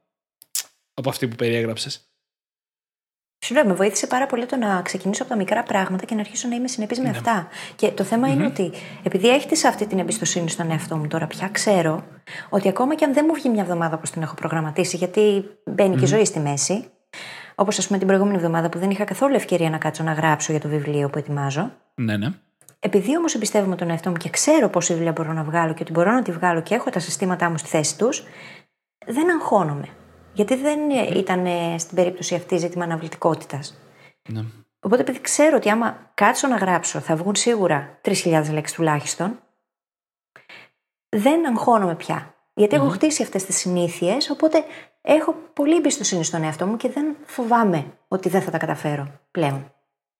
από αυτή που περιέγραψες. Σου λέω, με βοήθησε πάρα πολύ το να ξεκινήσω από τα μικρά πράγματα και να αρχίσω να είμαι συνεπής με ναι. αυτά. Και το θεμα είναι ότι επειδή έχτισα αυτή την εμπιστοσύνη στον εαυτό μου τώρα πια, ξέρω ότι ακόμα και αν δεν μου βγει μια εβδομάδα όπως την έχω προγραμματίσει, γιατί μπαίνει και η ζωή στη μέση, όπως ας πούμε την προηγούμενη εβδομάδα που δεν είχα καθόλου ευκαιρία να κάτσω να γράψω για το βιβλίο που ετοιμάζω. Ναι, ναι. Επειδή όμως εμπιστεύομαι τον εαυτό μου και ξέρω πόση δουλειά μπορώ να βγάλω και ότι μπορώ να τη βγάλω και έχω τα συστήματά μου στη θέση τους, δεν αγχώνομαι. Γιατί δεν ήταν στην περίπτωση αυτή ζήτημα αναβλητικότητας. Ναι. Οπότε, επειδή ξέρω ότι άμα κάτσω να γράψω θα βγουν σίγουρα 3.000 λέξεις τουλάχιστον, δεν αγχώνομαι πια. Γιατί έχω χτίσει αυτές τις συνήθειες, οπότε έχω πολύ εμπιστοσύνη στον εαυτό μου και δεν φοβάμαι ότι δεν θα τα καταφέρω πλέον.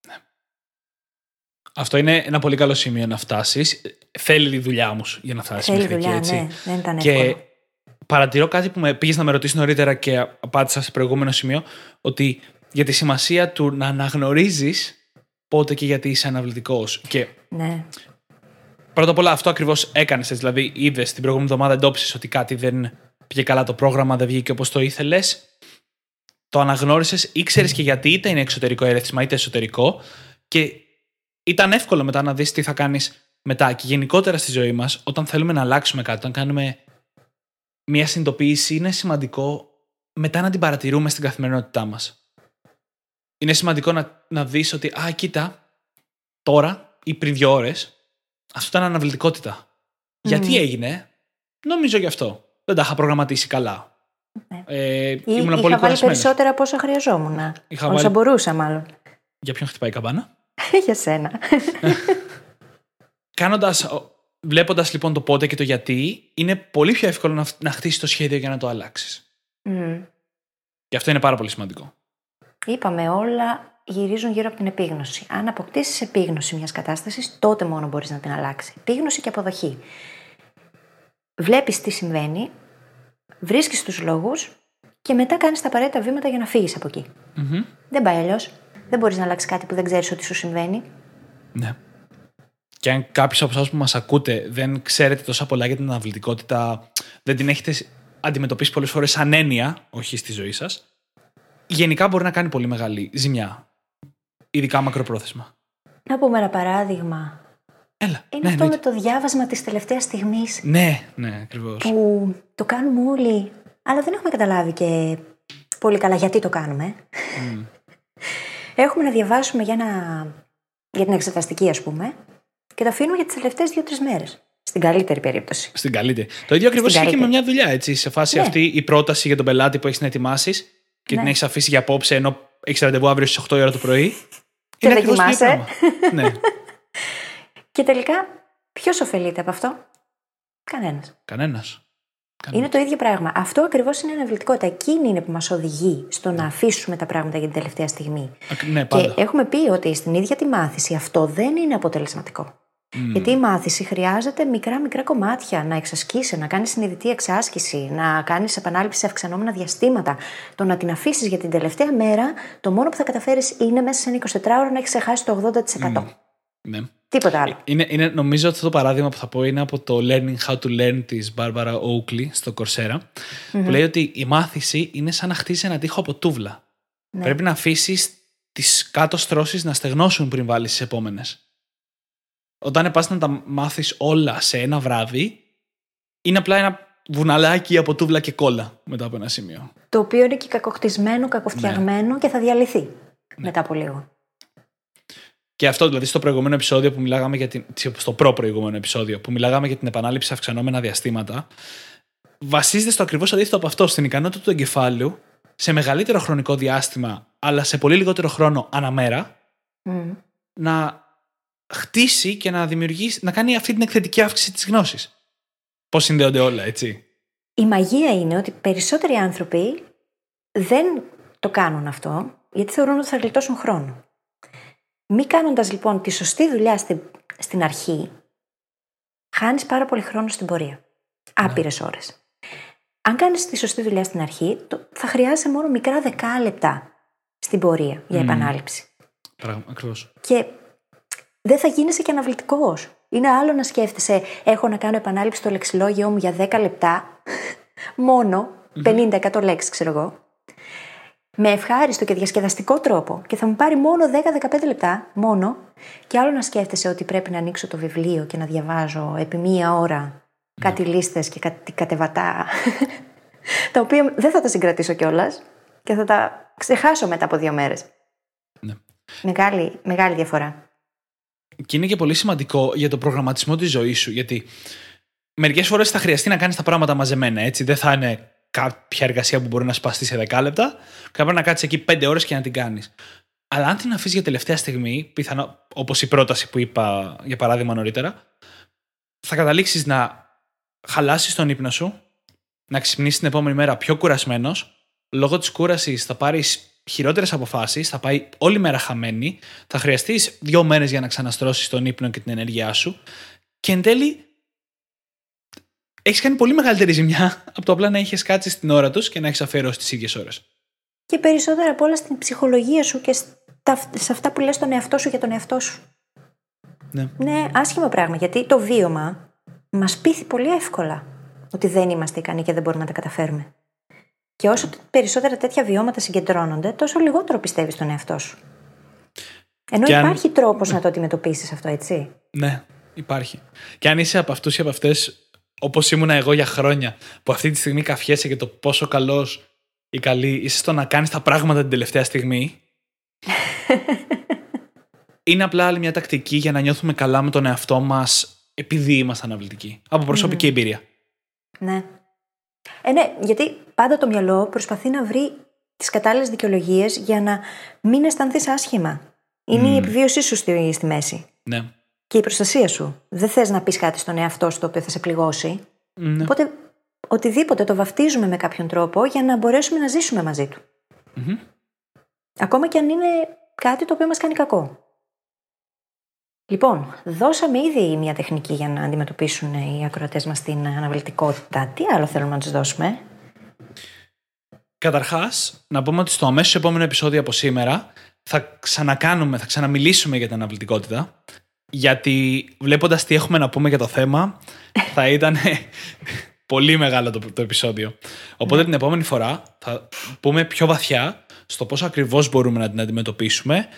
Ναι. Αυτό είναι ένα πολύ καλό σημείο να φτάσεις. Θέλει τη δουλειά όμως για να φτάσεις Θέλει δουλειά, έτσι. ναι, δεν ήταν εύκολο παρατηρώ κάτι που με πήγες να με ρωτήσεις νωρίτερα και απάντησα σε προηγούμενο σημείο, ότι για τη σημασία του να αναγνωρίζεις πότε και γιατί είσαι αναβλητικός. Και ναι. Πρώτα απ' όλα αυτό ακριβώς έκανες. Δηλαδή, είδες την προηγούμενη εβδομάδα, εντόπισες ότι κάτι δεν πήγε καλά το πρόγραμμα, δεν βγήκε όπως το ήθελες. Το αναγνώρισες, ήξερες και γιατί, είτε είναι εξωτερικό ερέθισμα είτε εσωτερικό. Και ήταν εύκολο μετά να δεις τι θα κάνεις μετά. Και γενικότερα στη ζωή μας, όταν θέλουμε να αλλάξουμε κάτι, όταν κάνουμε μια συνειδητοποίηση είναι σημαντικό μετά να την παρατηρούμε στην καθημερινότητά μας. Είναι σημαντικό να, να δεις ότι, α, κοίτα, τώρα ή πριν δύο ώρες, αυτό ήταν αναβλητικότητα. Γιατί έγινε, νομίζω γι' αυτό. Δεν τα είχα προγραμματίσει καλά. Ναι. Ε, ήμουν πολύ βάλει περισσότερα από όσα χρειαζόμουν. Είχα όσα βάλει... μπορούσα, μάλλον. Για ποιον χτυπάει η καμπάνα; Για σένα. Κάνοντας Βλέποντας λοιπόν το πότε και το γιατί, είναι πολύ πιο εύκολο να, να χτίσει το σχέδιο για να το αλλάξεις. Mm. Και αυτό είναι πάρα πολύ σημαντικό. Είπαμε, όλα γυρίζουν γύρω από την επίγνωση. Αν αποκτήσεις επίγνωση μιας κατάστασης, τότε μόνο μπορείς να την αλλάξεις. Επίγνωση και αποδοχή. Βλέπεις τι συμβαίνει, βρίσκεις τους λόγους και μετά κάνεις τα απαραίτητα βήματα για να φύγεις από εκεί. Mm-hmm. Δεν πάει αλλιώς. Δεν μπορείς να αλλάξεις κάτι που δεν ξέρεις ότι σου συμβαίνει. Ναι. Και αν κάποιος από εσάς που μας ακούτε δεν ξέρετε τόσα πολλά για την αναβλητικότητα, δεν την έχετε αντιμετωπίσει πολλές φορές σαν έννοια, όχι στη ζωή σας, γενικά μπορεί να κάνει πολύ μεγάλη ζημιά. Ειδικά μακροπρόθεσμα. Να πούμε ένα παράδειγμα. Έλα. Είναι ναι, αυτό με το διάβασμα της τελευταίας στιγμής. Ναι, ναι, ακριβώς. Που το κάνουμε όλοι, αλλά δεν έχουμε καταλάβει και πολύ καλά γιατί το κάνουμε. Mm. Έχουμε να διαβάσουμε για, ένα... για την εξεταστική, ας πούμε, και το αφήνουμε για τις τελευταίες δύο-τρεις μέρες. Στην καλύτερη περίπτωση. Στην καλύτερη. Το ίδιο ακριβώς Στην ισχύει και με καλύτερη. μια δουλειά. Έτσι, σε φάση Ναι. αυτή η πρόταση για τον πελάτη που έχεις να ετοιμάσεις και Ναι. την έχεις αφήσει για απόψε ενώ έχεις ραντεβού αύριο στις 8 η ώρα το πρωί. Και είναι ακριβώς το ίδιο δοκιμάσαι. πράγμα. ναι, Και τελικά, ποιος ωφελείται από αυτό, Κανένας. κανένας. Είναι το ίδιο πράγμα. Αυτό ακριβώς είναι η αναβλητικότητα. Εκείνη είναι που μας οδηγεί στο να αφήσουμε τα πράγματα για την τελευταία στιγμή. Ναι, πάντα. Και έχουμε πει ότι στην ίδια τη μάθηση αυτό δεν είναι αποτελεσματικό. Γιατί η μάθηση χρειάζεται μικρά-μικρά κομμάτια να εξασκήσει, να κάνεις συνειδητή εξάσκηση, να κάνεις επανάληψη σε αυξανόμενα διαστήματα. Το να την αφήσεις για την τελευταία μέρα, το μόνο που θα καταφέρεις είναι μέσα σε ένα 24 ωρο να έχεις ξεχάσει το 80%. Ναι. Τίποτα άλλο. Είναι, είναι, νομίζω ότι αυτό το παράδειγμα που θα πω είναι από το Learning How to Learn της Barbara Oakley στο Coursera που λέει ότι η μάθηση είναι σαν να χτίσει ένα τείχο από τούβλα. Ναι. Πρέπει να αφήσεις τις κάτω στρώσεις να στεγνώσουν πριν βάλεις τις επόμενες. Όταν πας να τα μάθεις όλα σε ένα βράδυ είναι απλά ένα βουναλάκι από τούβλα και κόλλα μετά από ένα σημείο. Το οποίο είναι και κακοχτισμένο, κακοφτιαγμένο και θα διαλυθεί μετά από λίγο. Και αυτό δηλαδή στο προηγούμενο επεισόδιο που μιλάγαμε για την. στο προ-προηγούμενο επεισόδιο που μιλάγαμε για την επανάληψη σε αυξανόμενα διαστήματα, βασίζεται στο ακριβώς αντίθετο από αυτό, στην ικανότητα του εγκεφάλου σε μεγαλύτερο χρονικό διάστημα, αλλά σε πολύ λιγότερο χρόνο αναμέρα, Μμ. να χτίσει και να δημιουργήσει, να κάνει αυτή την εκθετική αύξηση της γνώσης. Πώς συνδέονται όλα, έτσι; Η μαγεία είναι ότι περισσότεροι άνθρωποι δεν το κάνουν αυτό, γιατί θεωρούν ότι θα γλιτώσουν χρόνο. Μη κάνοντας λοιπόν τη σωστή δουλειά στην, στην αρχή, χάνεις πάρα πολύ χρόνο στην πορεία. Άπειρες ώρες. Αν κάνεις τη σωστή δουλειά στην αρχή, το- θα χρειάζεσαι μόνο μικρά δεκάλεπτα στην πορεία για Μμμ. επανάληψη. Πράγμα, ακριβώς. Και δεν θα γίνεσαι και αναβλητικός. Είναι άλλο να σκέφτεσαι, έχω να κάνω επανάληψη στο λεξιλόγιο μου για 10 λεπτά, μόνο 50-100 λέξεις, ξέρω εγώ, με ευχάριστο και διασκεδαστικό τρόπο και θα μου πάρει μόνο 10-15 λεπτά, μόνο, και άλλο να σκέφτεσαι ότι πρέπει να ανοίξω το βιβλίο και να διαβάζω επί μία ώρα κάτι λίστες και κάτι κατεβατά, τα οποία δεν θα τα συγκρατήσω κιόλας και θα τα ξεχάσω μετά από δύο μέρες. Ναι. Μεγάλη, μεγάλη διαφορά. Και είναι και πολύ σημαντικό για το προγραμματισμό της ζωής σου. Γιατί μερικές φορές θα χρειαστεί να κάνεις τα πράγματα μαζεμένα. Έτσι. Δεν θα είναι κάποια εργασία που μπορεί να σπαστεί σε 10 λεπτά. Και θα πρέπει να κάτσεις εκεί 5 ώρες και να την κάνεις. Αλλά αν την αφήσεις για τελευταία στιγμή, πιθανό, όπως η πρόταση που είπα για παράδειγμα νωρίτερα, θα καταλήξεις να χαλάσεις τον ύπνο σου, να ξυπνήσεις την επόμενη μέρα πιο κουρασμένος. Λόγω της κούρασης θα πάρεις χειρότερες αποφάσεις, θα πάει όλη μέρα χαμένη, θα χρειαστεί δύο μέρες για να ξαναστρώσεις τον ύπνο και την ενέργειά σου. Και εν τέλει, έχεις κάνει πολύ μεγαλύτερη ζημιά από το απλά να είχες κάτσει στην ώρα τους και να έχεις αφιερώσει τις ίδιες ώρες. Και περισσότερα απ' όλα στην ψυχολογία σου και στα, σε αυτά που λες στον εαυτό σου για τον εαυτό σου. Ναι. Είναι άσχημο πράγμα γιατί το βίωμα μας πείθει πολύ εύκολα ότι δεν είμαστε ικανοί και δεν μπορούμε να τα καταφέρουμε. Και όσο περισσότερα τέτοια βιώματα συγκεντρώνονται, τόσο λιγότερο πιστεύεις στον εαυτό σου. Ενώ Και αν- υπάρχει τρόπος να το αντιμετωπίσεις αυτό, έτσι. Ναι, υπάρχει. Και αν είσαι από αυτούς ή από αυτές, όπως ήμουνα εγώ για χρόνια, που αυτή τη στιγμή καφιέσαι για το πόσο καλός ή καλή είσαι στο να κάνεις τα πράγματα την τελευταία στιγμή. είναι απλά άλλη μια τακτική για να νιώθουμε καλά με τον εαυτό μας επειδή είμαστε αναβλητικοί. Από προσωπική εμπειρία. Ναι. Ε, ναι, γιατί πάντα το μυαλό προσπαθεί να βρει τις κατάλληλες δικαιολογίες για να μην αισθανθείς άσχημα. Είναι η επιβίωσή σου στη, στη μέση. Ναι. Και η προστασία σου. Δεν θες να πεις κάτι στον εαυτό σου το οποίο θα σε πληγώσει. ναι. Οπότε οτιδήποτε το βαφτίζουμε με κάποιον τρόπο για να μπορέσουμε να ζήσουμε μαζί του. Μμμ. Ακόμα και αν είναι κάτι το οποίο μας κάνει κακό. Λοιπόν, δώσαμε ήδη μια τεχνική για να αντιμετωπίσουν οι ακροατές μας την αναβλητικότητα. Τι άλλο θέλουμε να τους δώσουμε; Καταρχάς, να πούμε ότι στο αμέσως επόμενο επεισόδιο από σήμερα θα ξανακάνουμε, θα ξαναμιλήσουμε για την αναβλητικότητα. Γιατί βλέποντας τι έχουμε να πούμε για το θέμα, θα ήταν πολύ μεγάλο το, το επεισόδιο. Οπότε την επόμενη φορά θα πούμε πιο βαθιά στο πώς ακριβώς μπορούμε να την αντιμετωπίσουμε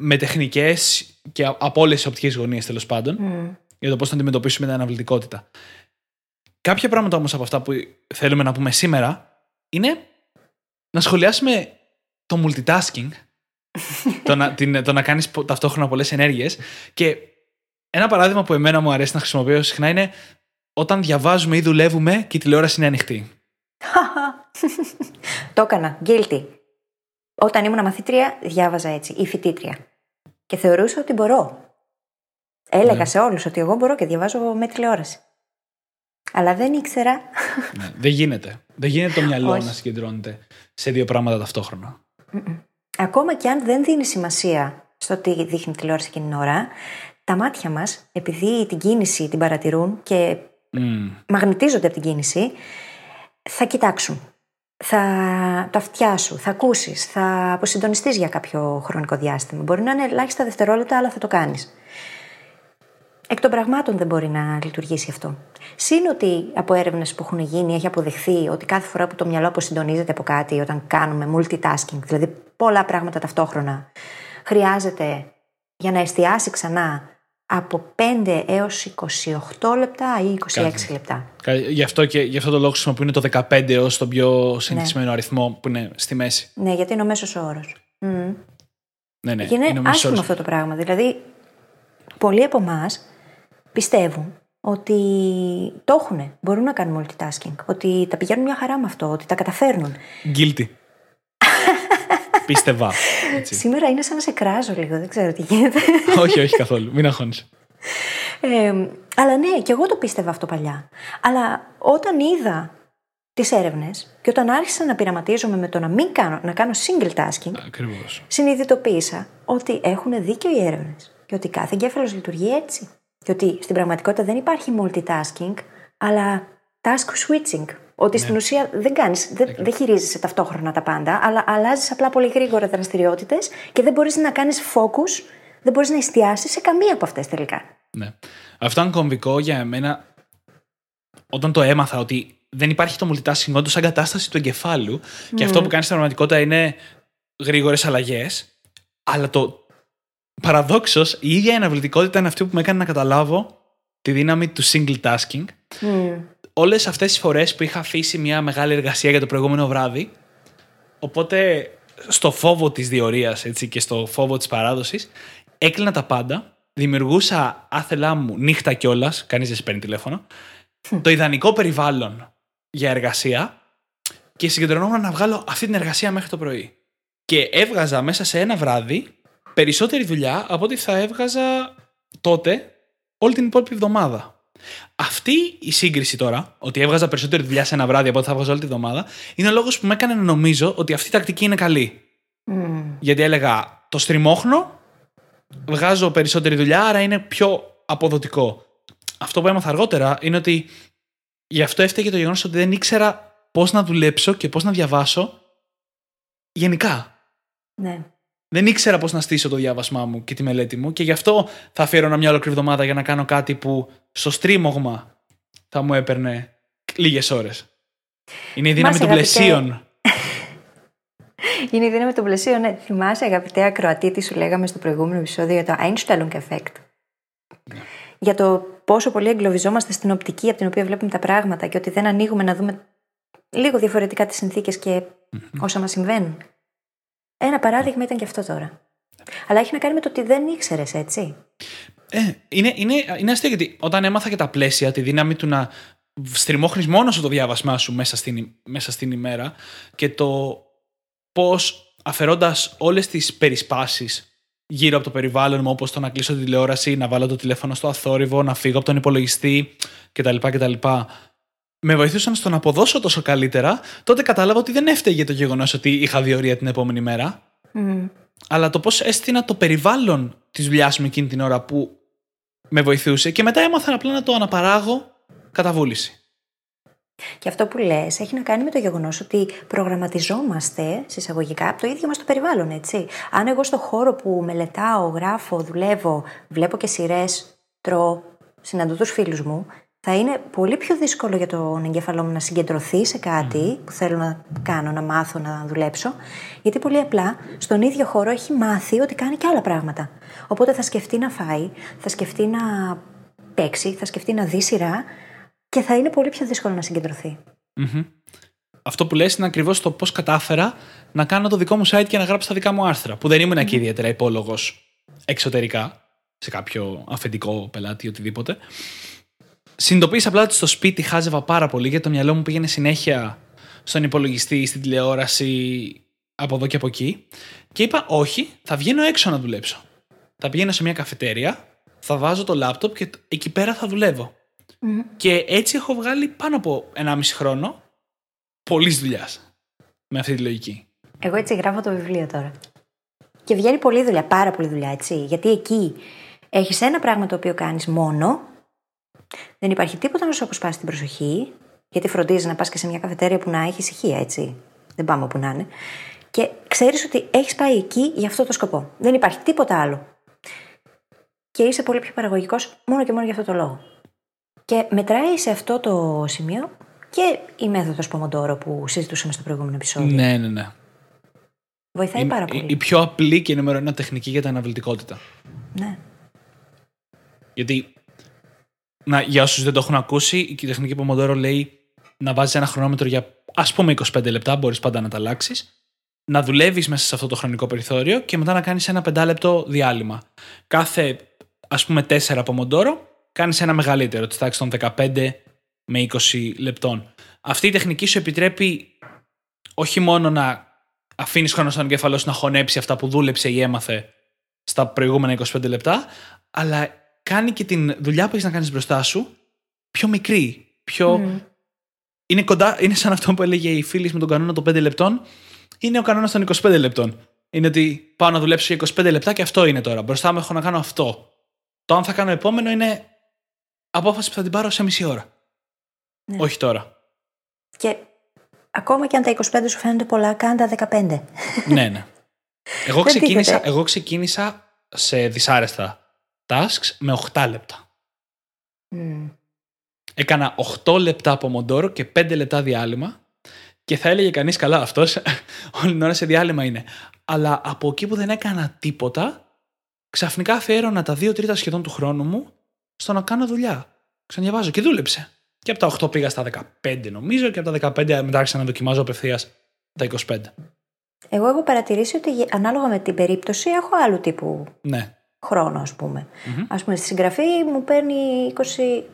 με τεχνικές και α- από όλες τις οπτικές γωνίες τέλος πάντων για το πώς να αντιμετωπίσουμε την αναβλητικότητα. Κάποια πράγματα όμως από αυτά που θέλουμε να πούμε σήμερα είναι να σχολιάσουμε το multitasking, το, να, την, το να κάνεις πο- ταυτόχρονα πολλές ενέργειες και ένα παράδειγμα που εμένα μου αρέσει να χρησιμοποιώ συχνά είναι όταν διαβάζουμε ή δουλεύουμε και η τηλεόραση είναι ανοιχτή. το έκανα. Guilty. Όταν ήμουν μαθήτρια, διάβαζα έτσι. Ή φοιτήτρια. Και θεωρούσα ότι μπορώ. Έλεγα Ναι. σε όλους ότι εγώ μπορώ και διαβάζω με τηλεόραση. Αλλά δεν ήξερα. Ναι, δεν γίνεται. Δεν γίνεται το μυαλό Όχι. να συγκεντρώνεται σε δύο πράγματα ταυτόχρονα. Ακόμα και αν δεν δίνει σημασία στο τι δείχνει η τηλεόραση εκείνη την ώρα, τα μάτια μας, επειδή την κίνηση την παρατηρούν και Μμμ. μαγνητίζονται από την κίνηση, θα κοιτάξουν. Θα το αυτιά σου, θα ακούσεις, θα αποσυντονιστείς για κάποιο χρονικό διάστημα. Μπορεί να είναι ελάχιστα δευτερόλεπτα, αλλά θα το κάνεις. Εκ των πραγμάτων δεν μπορεί να λειτουργήσει αυτό. Συν ότι από έρευνες που έχουν γίνει έχει αποδεχθεί ότι κάθε φορά που το μυαλό αποσυντονίζεται από κάτι, όταν κάνουμε multitasking, δηλαδή πολλά πράγματα ταυτόχρονα, χρειάζεται για να εστιάσει ξανά από 5 έως 28 λεπτά ή 26 Κάτι. λεπτά. Κα- Γι' αυτό, και, γι' αυτό το λόγο χρησιμοποιούν το 15 ως τον Ναι. πιο συνηθισμένο αριθμό που είναι στη μέση. Ναι, γιατί είναι ο μέσος όρος. Ναι, ναι. Και είναι, είναι ο μέσος άσχημο όρος. αυτό το πράγμα. Δηλαδή, πολλοί από εμάς πιστεύουν ότι το έχουν. Μπορούν να κάνουν multitasking. Ότι τα πηγαίνουν μια χαρά με αυτό. Ότι τα καταφέρνουν. Guilty. Πίστευα. Έτσι. Σήμερα είναι σαν να σε κράζω λίγο. Δεν ξέρω τι γίνεται. όχι, όχι καθόλου. Μην αγχώνεσαι. Ε, αλλά ναι, και εγώ το πίστευα αυτό παλιά. Αλλά όταν είδα τις έρευνες και όταν άρχισα να πειραματίζομαι με το να μην κάνω, να κάνω single tasking, Ακριβώς. συνειδητοποίησα ότι έχουν δίκιο οι έρευνες και ότι κάθε εγκέφαλος λειτουργεί έτσι. Και ότι στην πραγματικότητα δεν υπάρχει multitasking, αλλά task switching. Ότι στην ουσία δεν κάνεις, δεν, δεν χειρίζεσαι ταυτόχρονα τα πάντα, αλλά αλλάζεις απλά πολύ γρήγορα δραστηριότητες και δεν μπορείς να κάνεις focus, δεν μπορείς να εστιάσεις σε καμία από αυτές τελικά. Ναι. Αυτό ήταν κομβικό για εμένα όταν το έμαθα ότι δεν υπάρχει το multitasking όντως σαν κατάσταση του εγκεφάλου και αυτό που κάνει στην πραγματικότητα είναι γρήγορες αλλαγές. Αλλά το παραδόξως, η ίδια η αναβλητικότητα είναι αυτή που με έκανε να καταλάβω τη δύναμη του single tasking. Όλες αυτές τις φορές που είχα αφήσει μια μεγάλη εργασία για το προηγούμενο βράδυ, οπότε στο φόβο της διορίας και στο φόβο της παράδοσης, έκλεινα τα πάντα, δημιουργούσα άθελά μου νύχτα κιόλας, κανείς δεν σε παίρνει τηλέφωνο, το ιδανικό περιβάλλον για εργασία και συγκεντρωνόμουν να βγάλω αυτή την εργασία μέχρι το πρωί. Και έβγαζα μέσα σε ένα βράδυ περισσότερη δουλειά από ό,τι θα έβγαζα τότε όλη την υπόλοιπη εβδομάδα. Αυτή η σύγκριση τώρα, ότι έβγαζα περισσότερη δουλειά σε ένα βράδυ από ό,τι θα έβγαζα όλη τη εβδομάδα, είναι ο λόγος που με έκανε να νομίζω ότι αυτή η τακτική είναι καλή. Γιατί έλεγα, το στριμώχνω, βγάζω περισσότερη δουλειά, άρα είναι πιο αποδοτικό. Αυτό που έμαθα αργότερα είναι ότι γι' αυτό έφταιγε το γεγονός ότι δεν ήξερα πώς να δουλέψω και πώς να διαβάσω γενικά. Ναι. Δεν ήξερα πώς να στήσω το διάβασμά μου και τη μελέτη μου και γι' αυτό θα αφιέρωνα μια ολόκληρη εβδομάδα για να κάνω κάτι που στο στρίμωγμα θα μου έπαιρνε λίγες ώρες. Είναι η δύναμη Μας, των αγαπητέ. πλαισίων. Είναι η δύναμη των πλαισίων. Ναι. Θυμάσαι, αγαπητέ ακροατή, τι σου λέγαμε στο προηγούμενο επεισόδιο για το Einstellung Effect; Για το πόσο πολύ εγκλωβιζόμαστε στην οπτική από την οποία βλέπουμε τα πράγματα και ότι δεν ανοίγουμε να δούμε λίγο διαφορετικά τις συνθήκες και όσα μας συμβαίνουν. Ένα παράδειγμα ήταν και αυτό τώρα. Αλλά έχει να κάνει με το ότι δεν ήξερες, έτσι. Ε, είναι, είναι, είναι αστείο γιατί όταν έμαθα και τα πλαίσια, τη δύναμη του να στριμώχνεις μόνος σου το διάβασμά σου μέσα στην, μέσα στην ημέρα και το πώς αφαιρώντας όλες τις περισπάσεις γύρω από το περιβάλλον μου, όπως το να κλείσω τη τηλεόραση, να βάλω το τηλέφωνο στο αθόρυβο, να φύγω από τον υπολογιστή κτλ. κτλ με βοηθούσαν στο να αποδώσω τόσο καλύτερα, τότε κατάλαβα ότι δεν έφταιγε το γεγονός ότι είχα διορία την επόμενη μέρα, αλλά το πώς έστεινα το περιβάλλον της δουλειάς μου εκείνη την ώρα που με βοηθούσε και μετά έμαθα απλά να το αναπαράγω κατά βούληση. Και αυτό που λες έχει να κάνει με το γεγονός ότι προγραμματιζόμαστε συσσαγωγικά από το ίδιο μας το περιβάλλον, έτσι. Αν εγώ στο χώρο που μελετάω, γράφω, δουλεύω, βλέπω και σειρές, τρώω, συναντώ τους φίλους μου, θα είναι πολύ πιο δύσκολο για τον εγκέφαλό μου να συγκεντρωθεί σε κάτι που θέλω να κάνω, να μάθω, να δουλέψω, γιατί πολύ απλά στον ίδιο χώρο έχει μάθει ότι κάνει και άλλα πράγματα. Οπότε θα σκεφτεί να φάει, θα σκεφτεί να παίξει, θα σκεφτεί να δει σειρά και θα είναι πολύ πιο δύσκολο να συγκεντρωθεί. Αυτό που λες είναι ακριβώς το πώς κατάφερα να κάνω το δικό μου site και να γράψω τα δικά μου άρθρα, που δεν ήμουν και ιδιαίτερα υπόλογος εξωτερικά, σε κάποιο αφεντικό πελάτη ή οτιδήποτε. Συνειδητοποίησα απλά ότι στο σπίτι χάζευα πάρα πολύ γιατί το μυαλό μου πήγαινε συνέχεια στον υπολογιστή, στην τηλεόραση, από εδώ και από εκεί. Και είπα, όχι, θα βγαίνω έξω να δουλέψω. Θα πηγαίνω σε μια καφετέρια, θα βάζω το λάπτοπ και εκεί πέρα θα δουλεύω. Και έτσι έχω βγάλει πάνω από 1,5 χρόνο πολλής δουλειάς με αυτή τη λογική. Εγώ έτσι γράφω το βιβλίο τώρα. Και βγαίνει πολλή δουλειά, πάρα πολλή δουλειά, έτσι. Γιατί εκεί έχεις ένα πράγμα το οποίο κάνεις μόνο. Δεν υπάρχει τίποτα να σου αποσπάσει την προσοχή. Γιατί φροντίζεις να πας και σε μια καφετέρια που να έχεις ησυχία, έτσι. Δεν πάμε όπου να είναι. Και ξέρεις ότι έχεις πάει εκεί για αυτό το σκοπό. Δεν υπάρχει τίποτα άλλο. Και είσαι πολύ πιο παραγωγικός μόνο και μόνο για αυτό το λόγο. Και μετράει σε αυτό το σημείο και η μέθοδος Πομοντόρο που συζητούσαμε στο προηγούμενο επεισόδιο. Ναι, ναι, ναι. Βοηθάει Η, πάρα η, πολύ. η πιο απλή και νούμερο ένα τεχνική για την αναβλητικότητα. Ναι. Γιατί, να, για όσους δεν το έχουν ακούσει, η τεχνική Pomodoro λέει να βάζεις ένα χρονόμετρο για ας πούμε 25 λεπτά, μπορείς πάντα να τα αλλάξεις, να δουλεύεις μέσα σε αυτό το χρονικό περιθώριο και μετά να κάνεις ένα πεντάλεπτο διάλειμμα. Κάθε ας πούμε 4 Pomodoro κάνεις ένα μεγαλύτερο, της τάξης των 15 με 20 λεπτών. Αυτή η τεχνική σου επιτρέπει όχι μόνο να αφήνεις χρόνο στον εγκέφαλό σου να χωνέψει αυτά που δούλεψε ή έμαθε στα προηγούμενα 25 λεπτά, αλλά κάνει και την δουλειά που έχεις να κάνεις μπροστά σου πιο μικρή. Πιο... Είναι, κοντά, είναι σαν αυτό που έλεγε η φίλη με τον κανόνα των 5 λεπτών. Είναι ο κανόνας των 25 λεπτών. Είναι ότι πάω να δουλέψω για 25 λεπτά και αυτό είναι τώρα. Μπροστά μου έχω να κάνω αυτό. Το αν θα κάνω επόμενο είναι απόφαση που θα την πάρω σε μισή ώρα. Ναι. Όχι τώρα. Και ακόμα και αν τα 25 σου φαίνονται πολλά, κάνε τα 15. ναι, ναι. Εγώ Δεν ξεκίνησα, τίθεται. εγώ ξεκίνησα σε δυσάρεστα tasks με 8 λεπτά. Μμ. Έκανα 8 λεπτά από μοντόρο και 5 λεπτά διάλειμμα και θα έλεγε κανείς καλά αυτός όλη την ώρα σε διάλειμμα είναι. Αλλά από εκεί που δεν έκανα τίποτα, ξαφνικά αφιέρωνα τα 2 τρίτα σχεδόν του χρόνου μου στο να κάνω δουλειά. Ξαναδιαβάζω και δούλεψε. Και από τα 8 πήγα στα 15 νομίζω και από τα 15 μετά άρχισα να δοκιμάζω απευθείας τα 25. Εγώ έχω παρατηρήσει ότι γε- ανάλογα με την περίπτωση έχω άλλου τύπου Ναι. Χρόνο, ας πούμε. Ας πούμε, στη συγγραφή μου παίρνει 20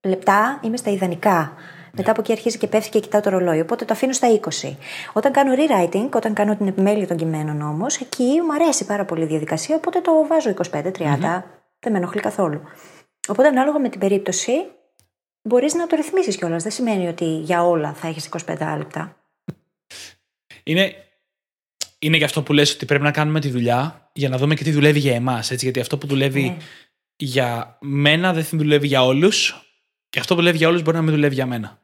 λεπτά, είμαι στα ιδανικά. Μετά από εκεί αρχίζει και πέφτει και κοιτάω το ρολόι. Οπότε το αφήνω στα 20. Όταν κάνω rewriting, όταν κάνω την επιμέλεια των κειμένων όμως, εκεί μου αρέσει πάρα πολύ η διαδικασία, οπότε το βάζω 25-30. Δεν με ενοχλεί καθόλου. Οπότε ανάλογα με την περίπτωση, μπορείς να το ρυθμίσεις κιόλας. Δεν σημαίνει ότι για όλα θα έχεις 25 λεπτά. Είναι, είναι γι' αυτό που λες ότι πρέπει να κάνουμε τη δουλειά για να δούμε και τι δουλεύει για εμάς. Έτσι, γιατί αυτό που δουλεύει Ναι. για μένα δεν θα δουλεύει για όλους και αυτό που δουλεύει για όλους μπορεί να μην δουλεύει για μένα.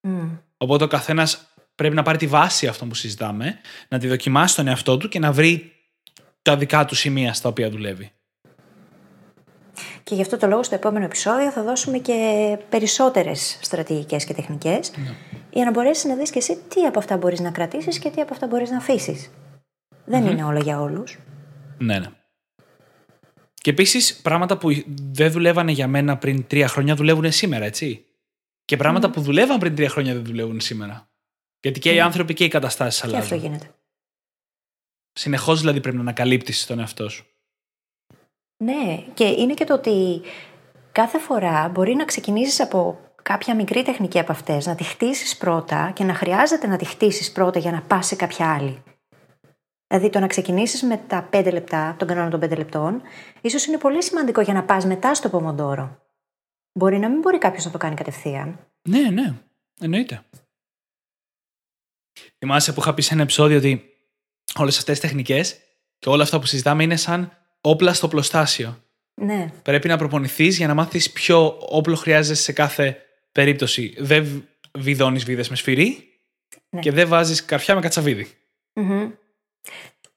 Μμ. Οπότε ο καθένας πρέπει να πάρει τη βάση αυτό που συζητάμε, να τη δοκιμάσει στον εαυτό του και να βρει τα δικά του σημεία στα οποία δουλεύει. Και γι' αυτό το λόγο στο επόμενο επεισόδιο θα δώσουμε και περισσότερες στρατηγικές και τεχνικές για να μπορέσεις να δεις και εσύ τι από αυτά μπορείς να κρατήσεις και τι από αυτά μπορείς να αφήσεις. Δεν είναι όλα για όλους. Ναι, ναι. Και επίσης πράγματα που δεν δουλεύανε για μένα πριν τρία χρόνια δουλεύουν σήμερα, έτσι; Και πράγματα που δουλεύαν πριν τρία χρόνια δεν δουλεύουν σήμερα. Γιατί και οι άνθρωποι και οι καταστάσεις Και αυτό αλλάζουν. γίνεται. Συνεχώς δηλαδή πρέπει να ανακαλύπτεις τον εαυτό σου. Ναι, και είναι και το ότι κάθε φορά μπορεί να ξεκινήσεις από κάποια μικρή τεχνική από αυτές, να τη χτίσεις πρώτα και να χρειάζεται να τη χτίσεις πρώτα για να πας σε κάποια άλλη. Δηλαδή το να ξεκινήσεις με τα 5 λεπτά, τον κανόνα των 5 λεπτών, ίσως είναι πολύ σημαντικό για να πας μετά στο πομοντόρο. Μπορεί να μην μπορεί κάποιος να το κάνει κατευθείαν. Ναι, ναι. Εννοείται. Θυμάσαι που είχα πει σε ένα επεισόδιο ότι όλες αυτές τις τεχνικές και όλα αυτά που συζητάμε είναι σαν όπλα στο πλωστάσιο. Ναι, Πρέπει να προπονηθείς για να μάθεις ποιο όπλο χρειάζεσαι σε κάθε περίπτωση. Δεν βιδώνεις βίδες με σφυρί Ναι. και δεν βάζεις καρφιά με κατσαβίδι. Μμμ.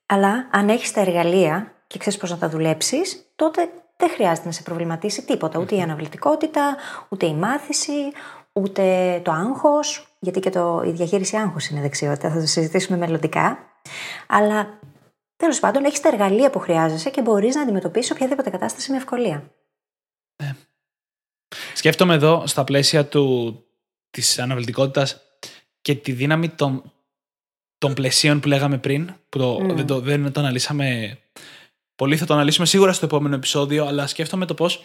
Αλλά αν έχεις τα εργαλεία και ξέρεις πώς να τα δουλέψεις, τότε δεν χρειάζεται να σε προβληματίσει τίποτα. Ούτε η αναβλητικότητα, ούτε η μάθηση, ούτε το άγχος, γιατί και το, η διαχείριση άγχους είναι δεξιότητα, θα το συζητήσουμε μελλοντικά. Αλλά τέλος πάντων έχεις τα εργαλεία που χρειάζεσαι και μπορείς να αντιμετωπίσεις οποιαδήποτε κατάσταση με ευκολία. Σκέφτομαι εδώ στα πλαίσια του, της αναβλητικότητας και τη δύναμη των, των πλαισίων που λέγαμε πριν, που το, δεν, το, δεν το αναλύσαμε πολύ, θα το αναλύσουμε σίγουρα στο επόμενο επεισόδιο, αλλά σκέφτομαι το πώς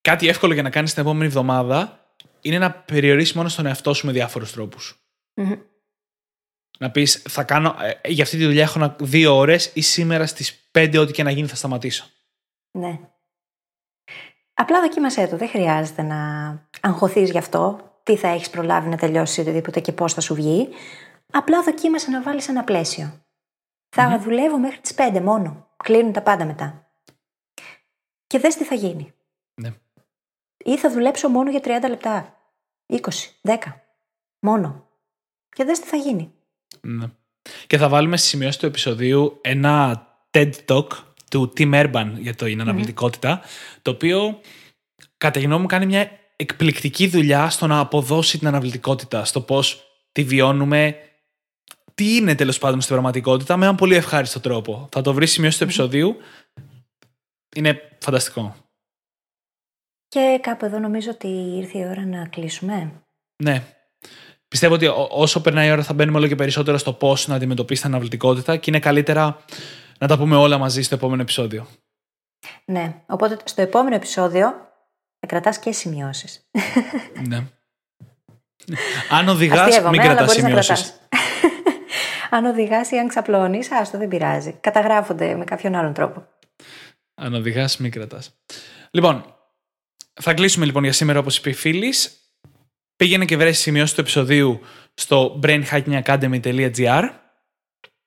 κάτι εύκολο για να κάνεις την επόμενη εβδομάδα είναι να περιορίσεις μόνο στον εαυτό σου με διάφορους τρόπους. Μμμ. Να πεις, θα κάνω. ε, για αυτή τη δουλειά έχω να- δύο ώρες ή σήμερα στις 5 ό,τι και να γίνει θα σταματήσω. Ναι. Απλά δοκίμασέ το. Δεν χρειάζεται να αγχωθείς γι' αυτό. Τι θα έχεις προλάβει να τελειώσει οτιδήποτε και πώς θα σου βγει. Απλά δοκίμασε να βάλεις ένα πλαίσιο. Θα δουλεύω μέχρι τις 5 μόνο. Κλείνουν τα πάντα μετά. Και δες τι θα γίνει. Ναι. Ή θα δουλέψω μόνο για 30 λεπτά. 20, 10. Μόνο. Και δες τι θα γίνει. Ναι. Και θα βάλουμε στη σημειώση του επεισοδίου ένα TED Talk του Tim Urban για την αναβλητικότητα, το οποίο κατά γνώμη μου κάνει μια εκπληκτική δουλειά στο να αποδώσει την αναβλητικότητα, στο πώς τη βιώνουμε, τι είναι τέλος πάντων στην πραγματικότητα, με έναν πολύ ευχάριστο τρόπο. Θα το βρει σημειώσει του επεισοδίου. Είναι φανταστικό. Και κάπου εδώ νομίζω ότι ήρθε η ώρα να κλείσουμε. Ναι. Πιστεύω ότι ό- όσο περνάει η ώρα θα μπαίνουμε όλο και περισσότερο στο πώς να αντιμετωπίσει την αναβλητικότητα και είναι καλύτερα να τα πούμε όλα μαζί στο επόμενο επεισόδιο. Ναι. Οπότε στο επόμενο επεισόδιο θα κρατάς και σημειώσεις. ναι. Αν οδηγάς, Αστείευομαι, μην αλλά κρατάς μπορείς να σημειώσεις. κρατάς. αν οδηγάς ή αν ξαπλώνεις, άστο δεν πειράζει. Καταγράφονται με κάποιον άλλον τρόπο. Αν οδηγάς, μην κρατάς. Λοιπόν, θα κλείσουμε λοιπόν για σήμερα όπως είπε η φίλης. Πήγαινε και βρες σημειώσεις του επεισοδίου στο brainhackingacademy.gr.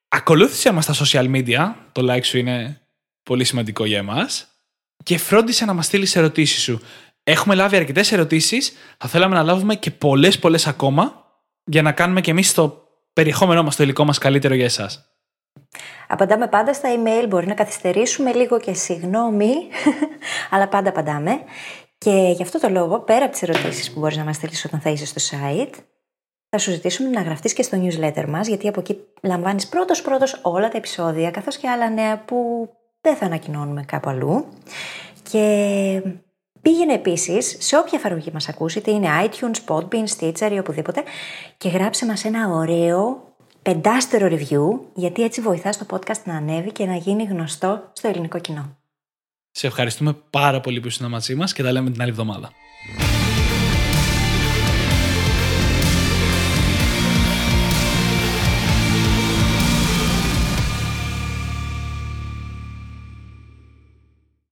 Ακολούθησε μας στα social media. Το like σου είναι πολύ σημαντικό για εμάς. Και φρόντισε να μας στείλεις ερωτήσεις σου. Έχουμε λάβει αρκετές ερωτήσεις. Θα θέλαμε να λάβουμε και πολλές πολλές ακόμα για να κάνουμε και εμείς το περιεχόμενό μας, το υλικό μας καλύτερο για εσάς. Απαντάμε πάντα στα email, μπορεί να καθυστερήσουμε λίγο και συγγνώμη, αλλά πάντα απαντάμε. Και γι' αυτό το λόγο, πέρα από τις ερωτήσεις που μπορείς να μας στείλεις όταν θα είσαι στο site, θα σου ζητήσουμε να γραφτείς και στο newsletter μας, γιατί από εκεί λαμβάνεις πρώτο-πρώτο όλα τα επεισόδια, καθώς και άλλα νέα που δεν θα ανακοινώνουμε κάπου αλλού. Και πήγαινε επίσης σε όποια εφαρμογή μας ακούσει, είτε είναι iTunes, Podbean, Stitcher ή οπουδήποτε, και γράψε μας ένα ωραίο πεντάστερο review, γιατί έτσι βοηθάς το podcast να ανέβει και να γίνει γνωστό στο ελληνικό κοινό. Σε ευχαριστούμε πάρα πολύ που ήσουν μαζί μας και τα λέμε την άλλη εβδομάδα.